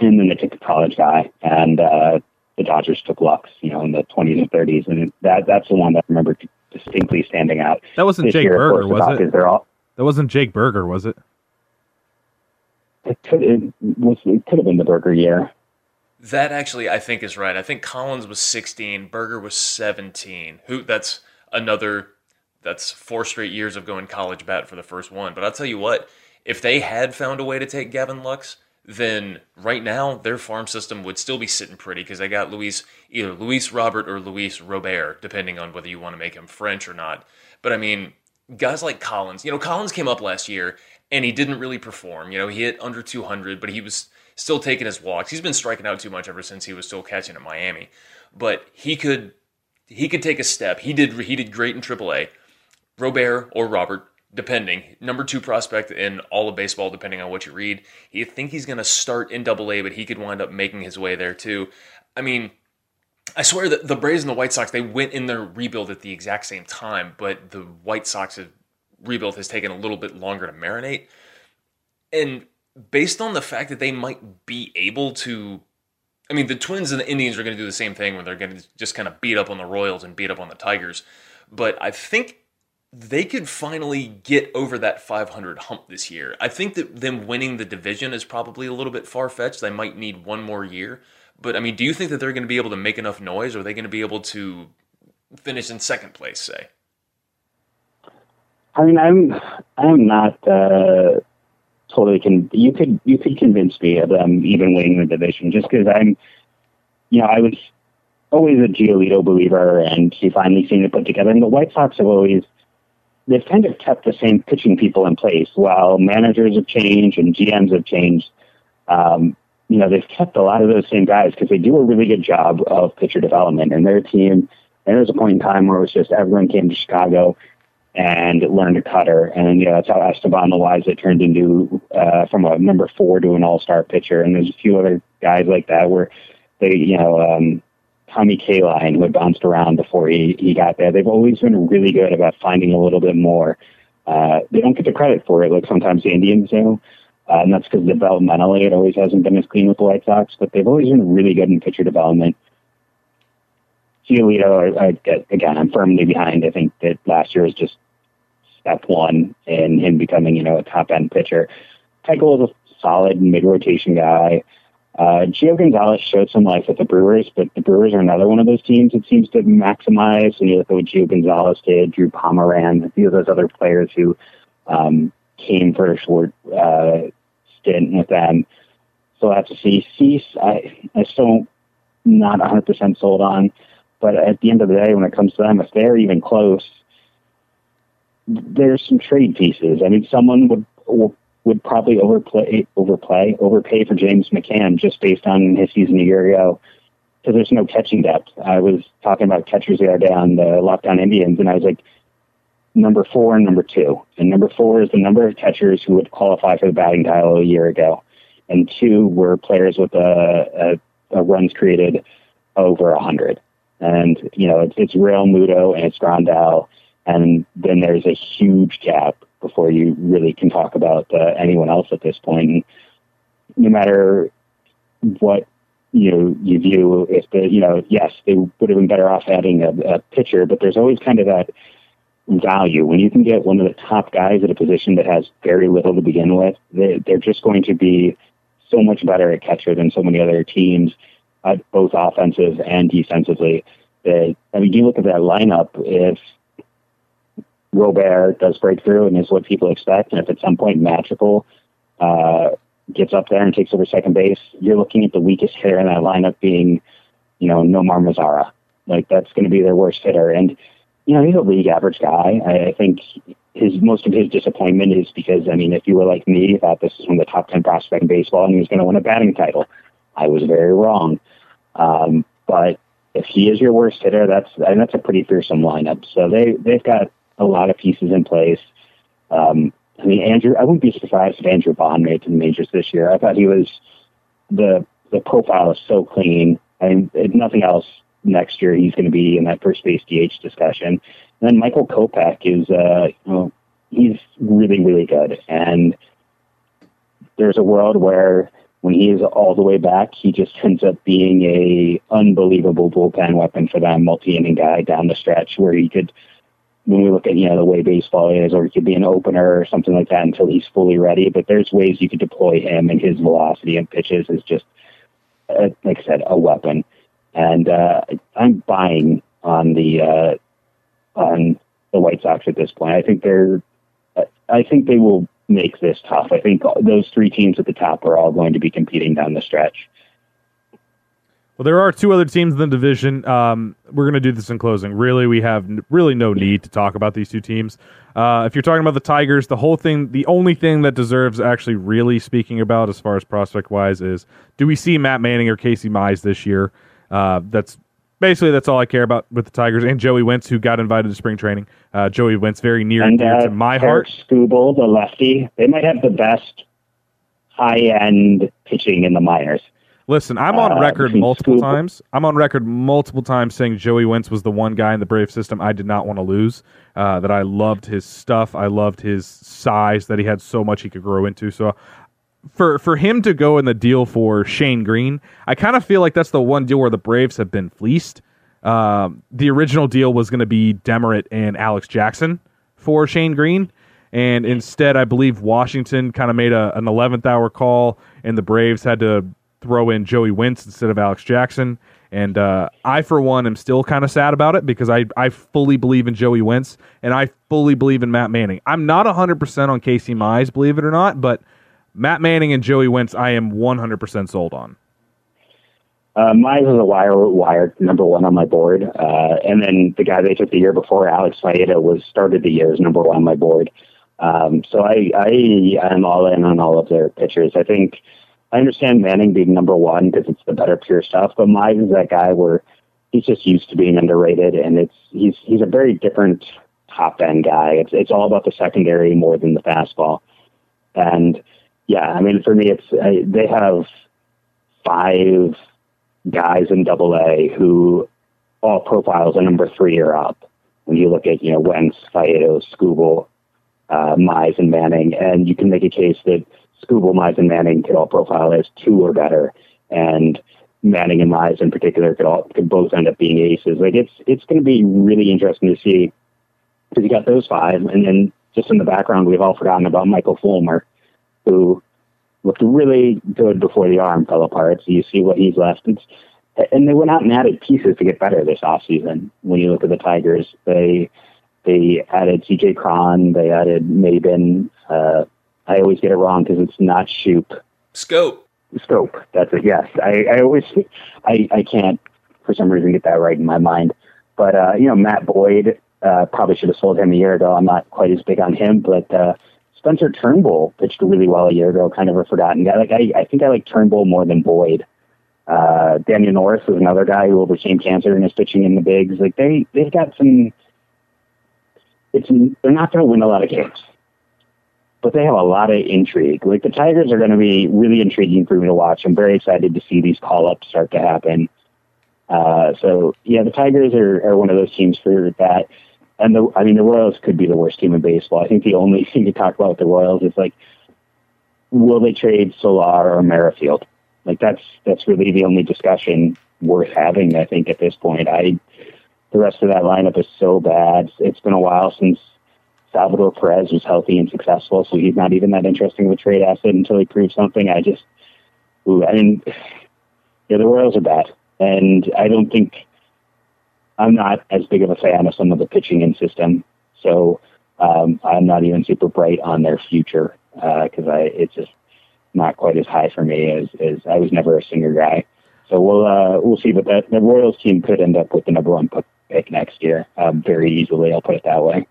and then they took the college guy and. uh the Dodgers took Lux, you know, in the 20s and 30s, and that that's the one that I remember distinctly standing out. That wasn't This Jake year, Burger, course, was talk it? is all, That wasn't Jake Burger, was it? it could it was it could have been the Burger year. That actually, I think, is right. I think Collins was 16, Burger was 17. Who? That's another. That's four straight years of going college bat for the first one. But I'll tell you what, if they had found a way to take Gavin Lux, then right now their farm system would still be sitting pretty because they got Luis, either Luis Robert or Luis Robert, depending on whether you want to make him French or not. But I mean, guys like Collins, you know, Collins came up last year and he didn't really perform. You know, he hit under 200, but he was still taking his walks. He's been striking out too much ever since he was still catching at Miami. But he could he could take a step. He did he did great in AAA. Robert or Robert, depending, number two prospect in all of baseball, depending on what you read. You think he's going to start in Double A, but he could wind up making his way there too. I mean, I swear that the Braves and the White Sox they went in their rebuild at the exact same time, but the White Sox rebuild has taken a little bit longer to marinate. And based on the fact that they might be able to I mean, the Twins and the Indians are going to do the same thing where they're going to just kind of beat up on the Royals and beat up on the Tigers. But I think they could finally get over that 500 hump this year. I think that them winning the division is probably a little bit far fetched. They might need one more year. But I mean, do you think that they're going to be able to make enough noise? Or are they going to be able to finish in second place, say? I mean, I'm I'm not uh, totally con. You could you could convince me of them even winning the division just because I'm, you know, I was always a Giolito believer, and he finally seemed to put together. And the White Sox have always they've kind of kept the same pitching people in place while managers have changed and GMs have changed. Um, you know, they've kept a lot of those same guys because they do a really good job of pitcher development. And their team, and there was a point in time where it was just everyone came to Chicago and learned a cutter. And, you know, that's how Esteban Loaiza turned into, uh, from a number four to an all-star pitcher. And there's a few other guys like that where they, you know, um, Tommy Kahnle, who had bounced around before he, he got there. They've always been really good about finding a little bit more. Uh, they don't get the credit for it like sometimes the Indians do. Uh, and that's because developmentally it always hasn't been as clean with the White Sox, but they've always been really good in pitcher development. Giolito, I, I, again, I'm firmly behind. I think that last year was just step one in him becoming, you know, a top end pitcher. Keuchel is a solid mid rotation guy. Uh, Gio Gonzalez showed some life with the Brewers, but the Brewers are another one of those teams that seems to maximize. When you look at what Gio Gonzalez did, Drew Pomeranz, a few of those other players who um, came for a short uh, stint with them. So I have to see. Cease, I, I still not 100% sold on, but at the end of the day, when it comes to them, if they're even close, there's some trade pieces. I mean, someone would would probably overplay, overplay, overpay for James McCann just based on his season a year ago because there's no catching depth. I was talking about catchers the other day on the Locked On Indians, and I was like, number four and number two. And number four is the number of catchers who would qualify for the batting title a year ago, and two were players with a, a, a runs created over a hundred. And you know, it's it's Realmuto and it's Grandal, and then there's a huge gap before you really can talk about uh, anyone else at this point. And no matter what you know you view, if the you know yes they would have been better off adding a, a pitcher, but there's always kind of that value when you can get one of the top guys at a position that has very little to begin with. They, they're just going to be so much better at catcher than so many other teams, uh, both offensive and defensively. That I mean, you look at that lineup if Robert does break through and is what people expect, and if at some point Madrigal uh, gets up there and takes over second base, you're looking at the weakest hitter in that lineup being, you know, Nomar Mazara. Like that's going to be their worst hitter, and you know he's a league average guy. I, I think his most of his disappointment is because I mean, if you were like me, you thought this was one of the top ten prospects in baseball and he was going to win a batting title, I was very wrong. Um, but if he is your worst hitter, that's and that's a pretty fearsome lineup. So they they've got a lot of pieces in place. Um, I mean, Andrew, I wouldn't be surprised if Andrew Vaughn made the majors this year. I thought he was the the profile is so clean, and if nothing else, next year he's going to be in that first base DH discussion. And then Michael Kopech is, uh, you know, he's really really good, and there's a world where when he is all the way back, he just ends up being a unbelievable bullpen weapon for them, multi inning guy down the stretch where he could when we look at you know the way baseball is, or he could be an opener or something like that until he's fully ready. But there's ways you could deploy him, and his velocity and pitches is just, uh, like I said, a weapon. And uh, I'm buying on the uh, on the White Sox at this point. I think they're, I think they will make this tough. I think those three teams at the top are all going to be competing down the stretch. Well, there are two other teams in the division. Um, we're going to do this in closing. Really, we have n- really no need to talk about these two teams. Uh, if you're talking about the Tigers, the whole thing, the only thing that deserves actually really speaking about as far as prospect wise is do we see Matt Manning or Casey Mize this year? Uh, that's basically that's all I care about with the Tigers and Joey Wentz, who got invited to spring training. Uh, Joey Wentz, very near and dear uh, to my Eric heart. Skubal, the lefty, they might have the best high end pitching in the minors. Listen, I'm on uh, record multiple times. I'm on record multiple times saying Joey Wentz was the one guy in the Brave system I did not want to lose. Uh, that I loved his stuff. I loved his size. That he had so much he could grow into. So for for him to go in the deal for Shane Greene, I kind of feel like that's the one deal where the Braves have been fleeced. Um, the original deal was going to be Demeritte and Alex Jackson for Shane Greene, And instead, I believe Washington kind of made a, an 11th hour call, and the Braves had to throw in Joey Wentz instead of Alex Jackson. And uh, I, for one, am still kind of sad about it because I, I fully believe in Joey Wentz and I fully believe in Matt Manning. I'm not 100% on Casey Mize, believe it or not, but Matt Manning and Joey Wentz, I am 100% sold on. Uh, Mize was a wire, wire number one on my board. Uh, and then the guy they took the year before, Alex Faedo, was started the year as number one on my board. Um, so I, I am all in on all of their pitchers. I think I understand Manning being number one because it's the better pure stuff, but Mize is that guy where he's just used to being underrated, and it's he's he's a very different top end guy. It's it's all about the secondary more than the fastball, and yeah, I mean for me, it's I, they have five guys in Double A who all profiles are number three or up. When you look at you know Wentz, Faedo, Skubal, uh, Mize, and Manning, and you can make a case that Skubal, Mize, and Manning could all profile as two or better, and Manning and Mize in particular could all could both end up being aces. Like it's it's going to be really interesting to see because you got those five, and then just in the background we've all forgotten about Michael Fulmer, who looked really good before the arm fell apart. So you see what he's left. It's, and they went out and added pieces to get better this offseason. When you look at the Tigers, they they added C.J. Cron, they added Maybin. Uh, I always get it wrong because it's not Shoop. Scope. Scope. That's it. Yes, I, I always I, I can't for some reason get that right in my mind. But uh, you know, Matt Boyd uh, probably should have sold him a year ago. I'm not quite as big on him, but uh, Spencer Turnbull pitched really well a year ago. Kind of a forgotten guy. Like I, I think I like Turnbull more than Boyd. Uh, Daniel Norris is another guy who overcame cancer and is pitching in the bigs. Like they they've got some. It's they're not going to win a lot of games but they have a lot of intrigue. Like the Tigers are going to be really intriguing for me to watch. I'm very excited to see these call ups start to happen. Uh, so yeah, the Tigers are, are one of those teams for that. And the, I mean, the Royals could be the worst team in baseball. I think the only thing to talk about with the Royals is like, will they trade Soler or Merrifield? Like that's that's really the only discussion worth having. I think at this point, I the rest of that lineup is so bad. It's been a while since Salvador Perez was healthy and successful, so he's not even that interesting of a trade asset until he proves something. I just, ooh, I mean, yeah, the Royals are bad, and I don't think I'm not as big of a fan of some of the pitching in system, so um, I'm not even super bright on their future because uh, I it's just not quite as high for me as, as I was never a singer guy. So we'll uh, we'll see, but that the Royals team could end up with the number one pick next year um, very easily. I'll put it that way.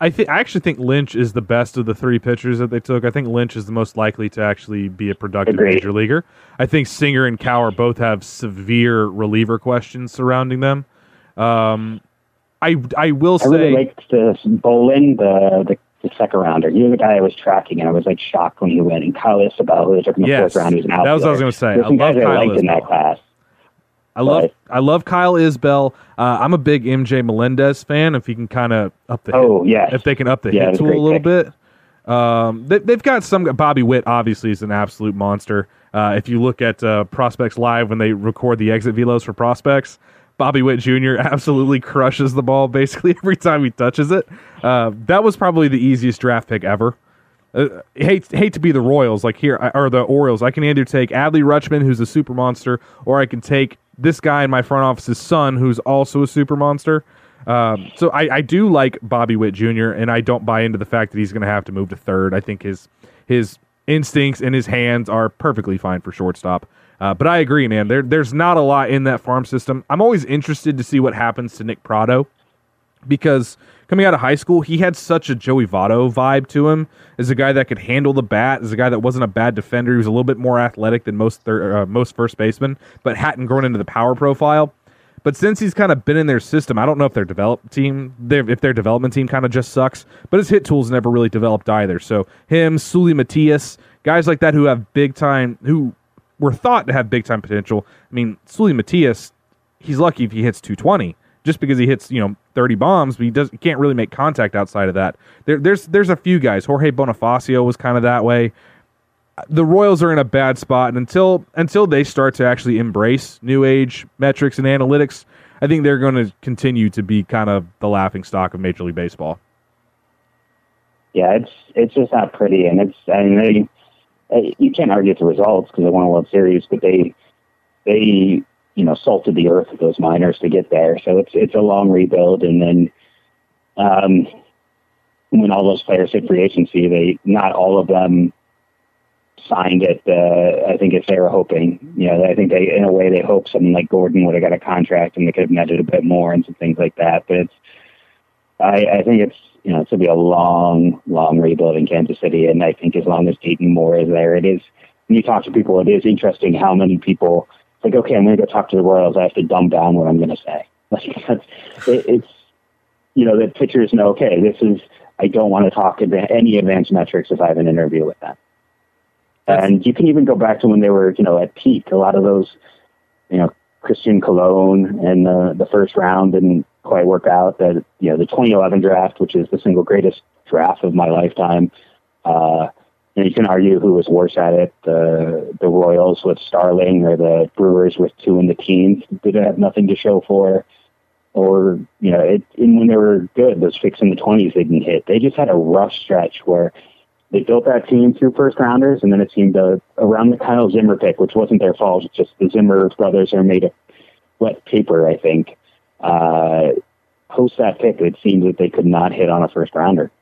I think I actually think Lynch is the best of the three pitchers that they took. I think Lynch is the most likely to actually be a productive Agreed. major leaguer. I think Singer and Kowar both have severe reliever questions surrounding them. Um, I I will I really say liked the Bolin, the, the the second rounder. He was the guy I was tracking, and I was like shocked when he went. And Kyle Isbel, who they took in the Yes. fourth round, who's an outfielder. That was what I was gonna say. There's I some love guys I liked in that class. I love But- I love Kyle Isbel. Uh, I'm a big MJ Melendez fan. If he can kind of up the Oh, hit, yes. if they can up the Yeah, hit tool a little pick. bit. Um, they, they've got some. Bobby Witt obviously is an absolute monster. Uh, if you look at uh, Prospects Live when they record the exit velos for prospects, Bobby Witt Jr. absolutely crushes the ball basically every time he touches it. Uh, that was probably the easiest draft pick ever. Uh, hate hate to be the Royals like here or the Orioles. I can either take Adley Rutschman, who's a super monster, or I can take this guy in my front office's son, who's also a super monster. Um, so I, I do like Bobby Witt Jr. and I don't buy into the fact that he's going to have to move to third. I think his his instincts and his hands are perfectly fine for shortstop. Uh, but I agree, man. There there's not a lot in that farm system. I'm always interested to see what happens to Nick Pratto because coming out of high school, he had such a Joey Votto vibe to him as a guy that could handle the bat, as a guy that wasn't a bad defender. He was a little bit more athletic than most thir- uh, most first basemen, but hadn't grown into the power profile. But since he's kind of been in their system, I don't know if their develop team, their, if their development team kind of just sucks. But his hit tools never really developed either. So him, Seuly Matias, guys like that who have big time, who were thought to have big time potential. I mean, Seuly Matias, he's lucky if he hits 220 just because he hits you know 30 bombs but he does he can't really make contact outside of that. There, there's there's a few guys. Jorge bonifacio was kind of that way. The royals are in a bad spot and until until they start to actually embrace new age metrics and analytics i think they're going to continue to be kind of the laughing stock of major league baseball. Yeah, it's it's just not pretty, and it's I mean they, uh, you can't argue the results because they won a World Series, but they they you know salted the earth with those miners to get there, so it's it's a long rebuild, and then um, when all those players hit free agency, they not all of them signed it. Uh, I think if they were hoping, you know, I think they in a way they hope someone like Gordon would have got a contract and they could have netted a bit more and some things like that, but it's I, I think it's you know it's gonna be a long, long rebuild in Kansas City, and I think as long as Dayton Moore is there, it is. When you talk to people, it is interesting how many people it's like, okay, I'm gonna go talk to the Royals. I have to dumb down what I'm gonna say. Like it, it's you know the pitchers know. Okay, this is. I don't want to talk about any advanced metrics if I have an interview with them. And you can even go back to when they were, you know, at peak. A lot of those, you know, Christian Colon and the the first round didn't quite work out. That you know, the 2011 draft, which is the single greatest draft of my lifetime. Uh, and you can argue who was worse at it: the the Royals with Starling or the Brewers with two in the teens did have nothing to show for. Or you know, it, and when they were good, those picks in the 20s they didn't hit. They just had a rough stretch where they built that team through first rounders, and then it seemed to around the Kyle Zimmer pick, which wasn't their fault. It's just the Zimmer brothers are made of wet paper, I think. Uh, post that pick, it seems that they could not hit on a first rounder.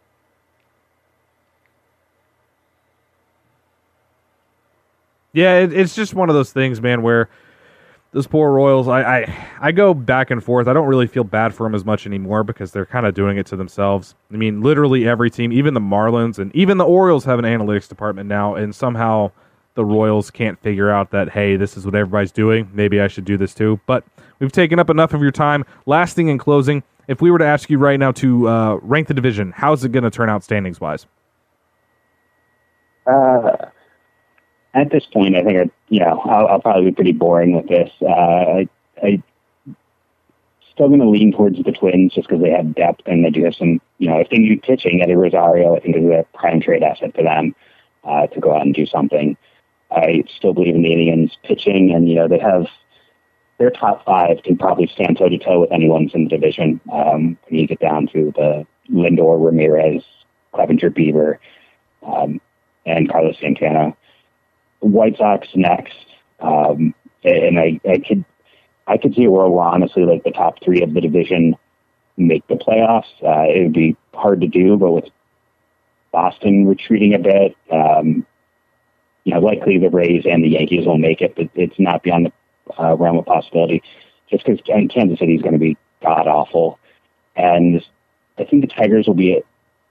Yeah, it, it's just one of those things, man, where those poor Royals, I, I I go back and forth. I don't really feel bad for them as much anymore because they're kind of doing it to themselves. I mean, literally every team, even the Marlins and even the Orioles have an analytics department now, and somehow the Royals can't figure out that hey, this is what everybody's doing. Maybe I should do this too. But we've taken up enough of your time. Last thing in closing, if we were to ask you right now to uh, rank the division, how's it going to turn out standings wise? Uh, at this point, I think I, you know I'll, I'll probably be pretty boring with this. Uh, I, I still going to lean towards the Twins just because they have depth and they do have some. You know, if they need pitching, Eddie Rosario, I think is a prime trade asset for them uh, to go out and do something. I still believe in the Indians pitching, and you know they have their top five can probably stand toe to toe with anyone's in the division. Um, when you get down to the Lindor, Ramirez, Clevinger, Bieber, um, and Carlos Santana. White Sox next, um, and I, I could I could see a world where honestly, like the top three of the division make the playoffs. Uh, it would be hard to do, but with Boston retreating a bit, um, you know, likely the Rays and the Yankees will make it, but it's not beyond the uh, realm of possibility. Just because Kansas City is going to be god awful, and I think the Tigers will be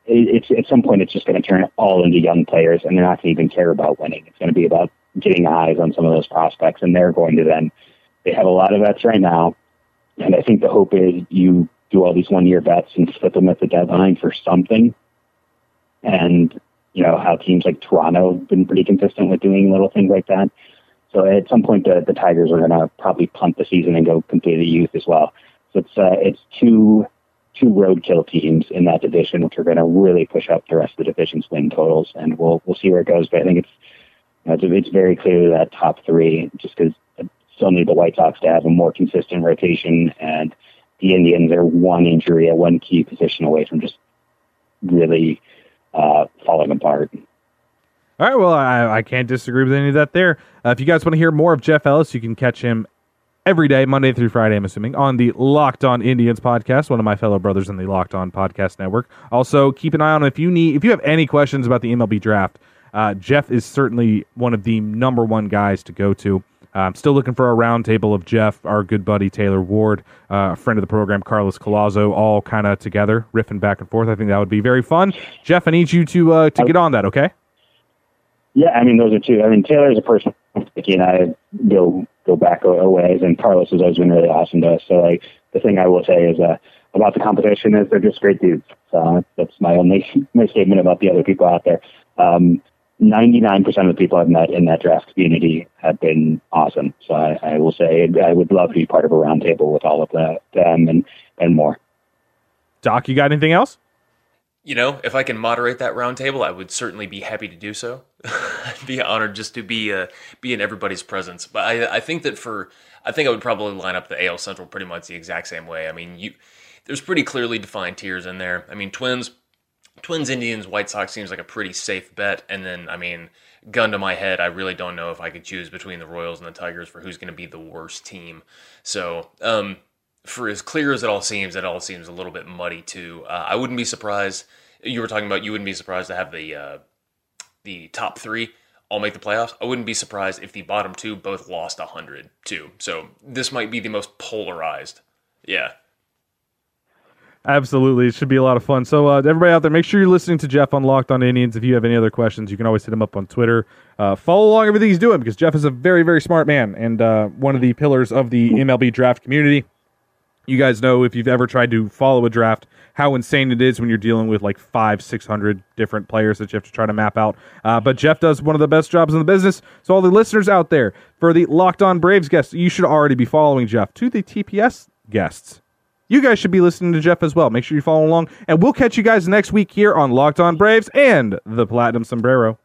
it's at some point it's just going to turn all into young players, and they're not going to even care about winning. It's going to be about getting eyes on some of those prospects, and they're going to then. They have a lot of vets right now, and I think the hope is you do all these one-year vets and flip them at the deadline for something. And you know how teams like Toronto have been pretty consistent with doing little things like that. So at some point, the, the Tigers are going to probably punt the season and go completely youth as well. So it's uh, it's two two roadkill teams in that division, which are going to really push up the rest of the division's win totals, and we'll we'll see where it goes. But I think it's you know, it's, very clear that top three, just because still need the White Sox to have a more consistent rotation, and the Indians are one injury at one key position away from just really uh, falling apart. All right, well, I, I can't disagree with any of that there. Uh, if you guys want to hear more of Jeff Ellis, you can catch him every day, Monday through Friday, I'm assuming, on the Locked On Indians podcast, one of my fellow brothers in the Locked On Podcast Network. Also, keep an eye on if you need if you have any questions about the MLB draft. Uh, Jeff is certainly one of the number one guys to go to. Uh, I'm still looking for a roundtable of Jeff, our good buddy Taylor Ward, uh, a friend of the program, Carlos Collazo, all kind of together, riffing back and forth. I think that would be very fun. Jeff, I need you to uh, to get on that, okay? Yeah, I mean those are two. I mean Taylor's a person and I go go back a, ways, and Carlos has always been really awesome to us. So like the thing I will say is uh, about the competition is they're just great dudes. So that's my only my statement about the other people out there. Um, 99% of the people I've met in that draft community have been awesome. So I, I will say I would love to be part of a roundtable with all of the, them and, and more. Doc, you got anything else? You know, if I can moderate that roundtable, I would certainly be happy to do so. I'd be honored just to be uh, be in everybody's presence. But I, I think that for I think I would probably line up the AL Central pretty much the exact same way. I mean, you there's pretty clearly defined tiers in there. I mean, Twins, Twins, Indians, White Sox seems like a pretty safe bet. And then, I mean, gun to my head, I really don't know if I could choose between the Royals and the Tigers for who's going to be the worst team. So, um, for as clear as it all seems, it all seems a little bit muddy too. Uh, I wouldn't be surprised. You were talking about you wouldn't be surprised to have the uh, the top three all make the playoffs. I wouldn't be surprised if the bottom two both lost hundred too. So this might be the most polarized. Yeah. Absolutely, it should be a lot of fun. So, uh, everybody out there, make sure you're listening to Jeff on Locked On Indians. If you have any other questions, you can always hit him up on Twitter. Uh, follow along everything he's doing because Jeff is a very, very smart man and uh, one of the pillars of the MLB draft community. You guys know if you've ever tried to follow a draft, how insane it is when you're dealing with like five, six hundred different players that you have to try to map out. Uh, but Jeff does one of the best jobs in the business. So all the listeners out there, for the Locked On Braves guests, you should already be following Jeff. To the TPS guests, you guys should be listening to Jeff as well. Make sure you follow along, and we'll catch you guys next week here on Locked On Braves and the Platinum Sombrero.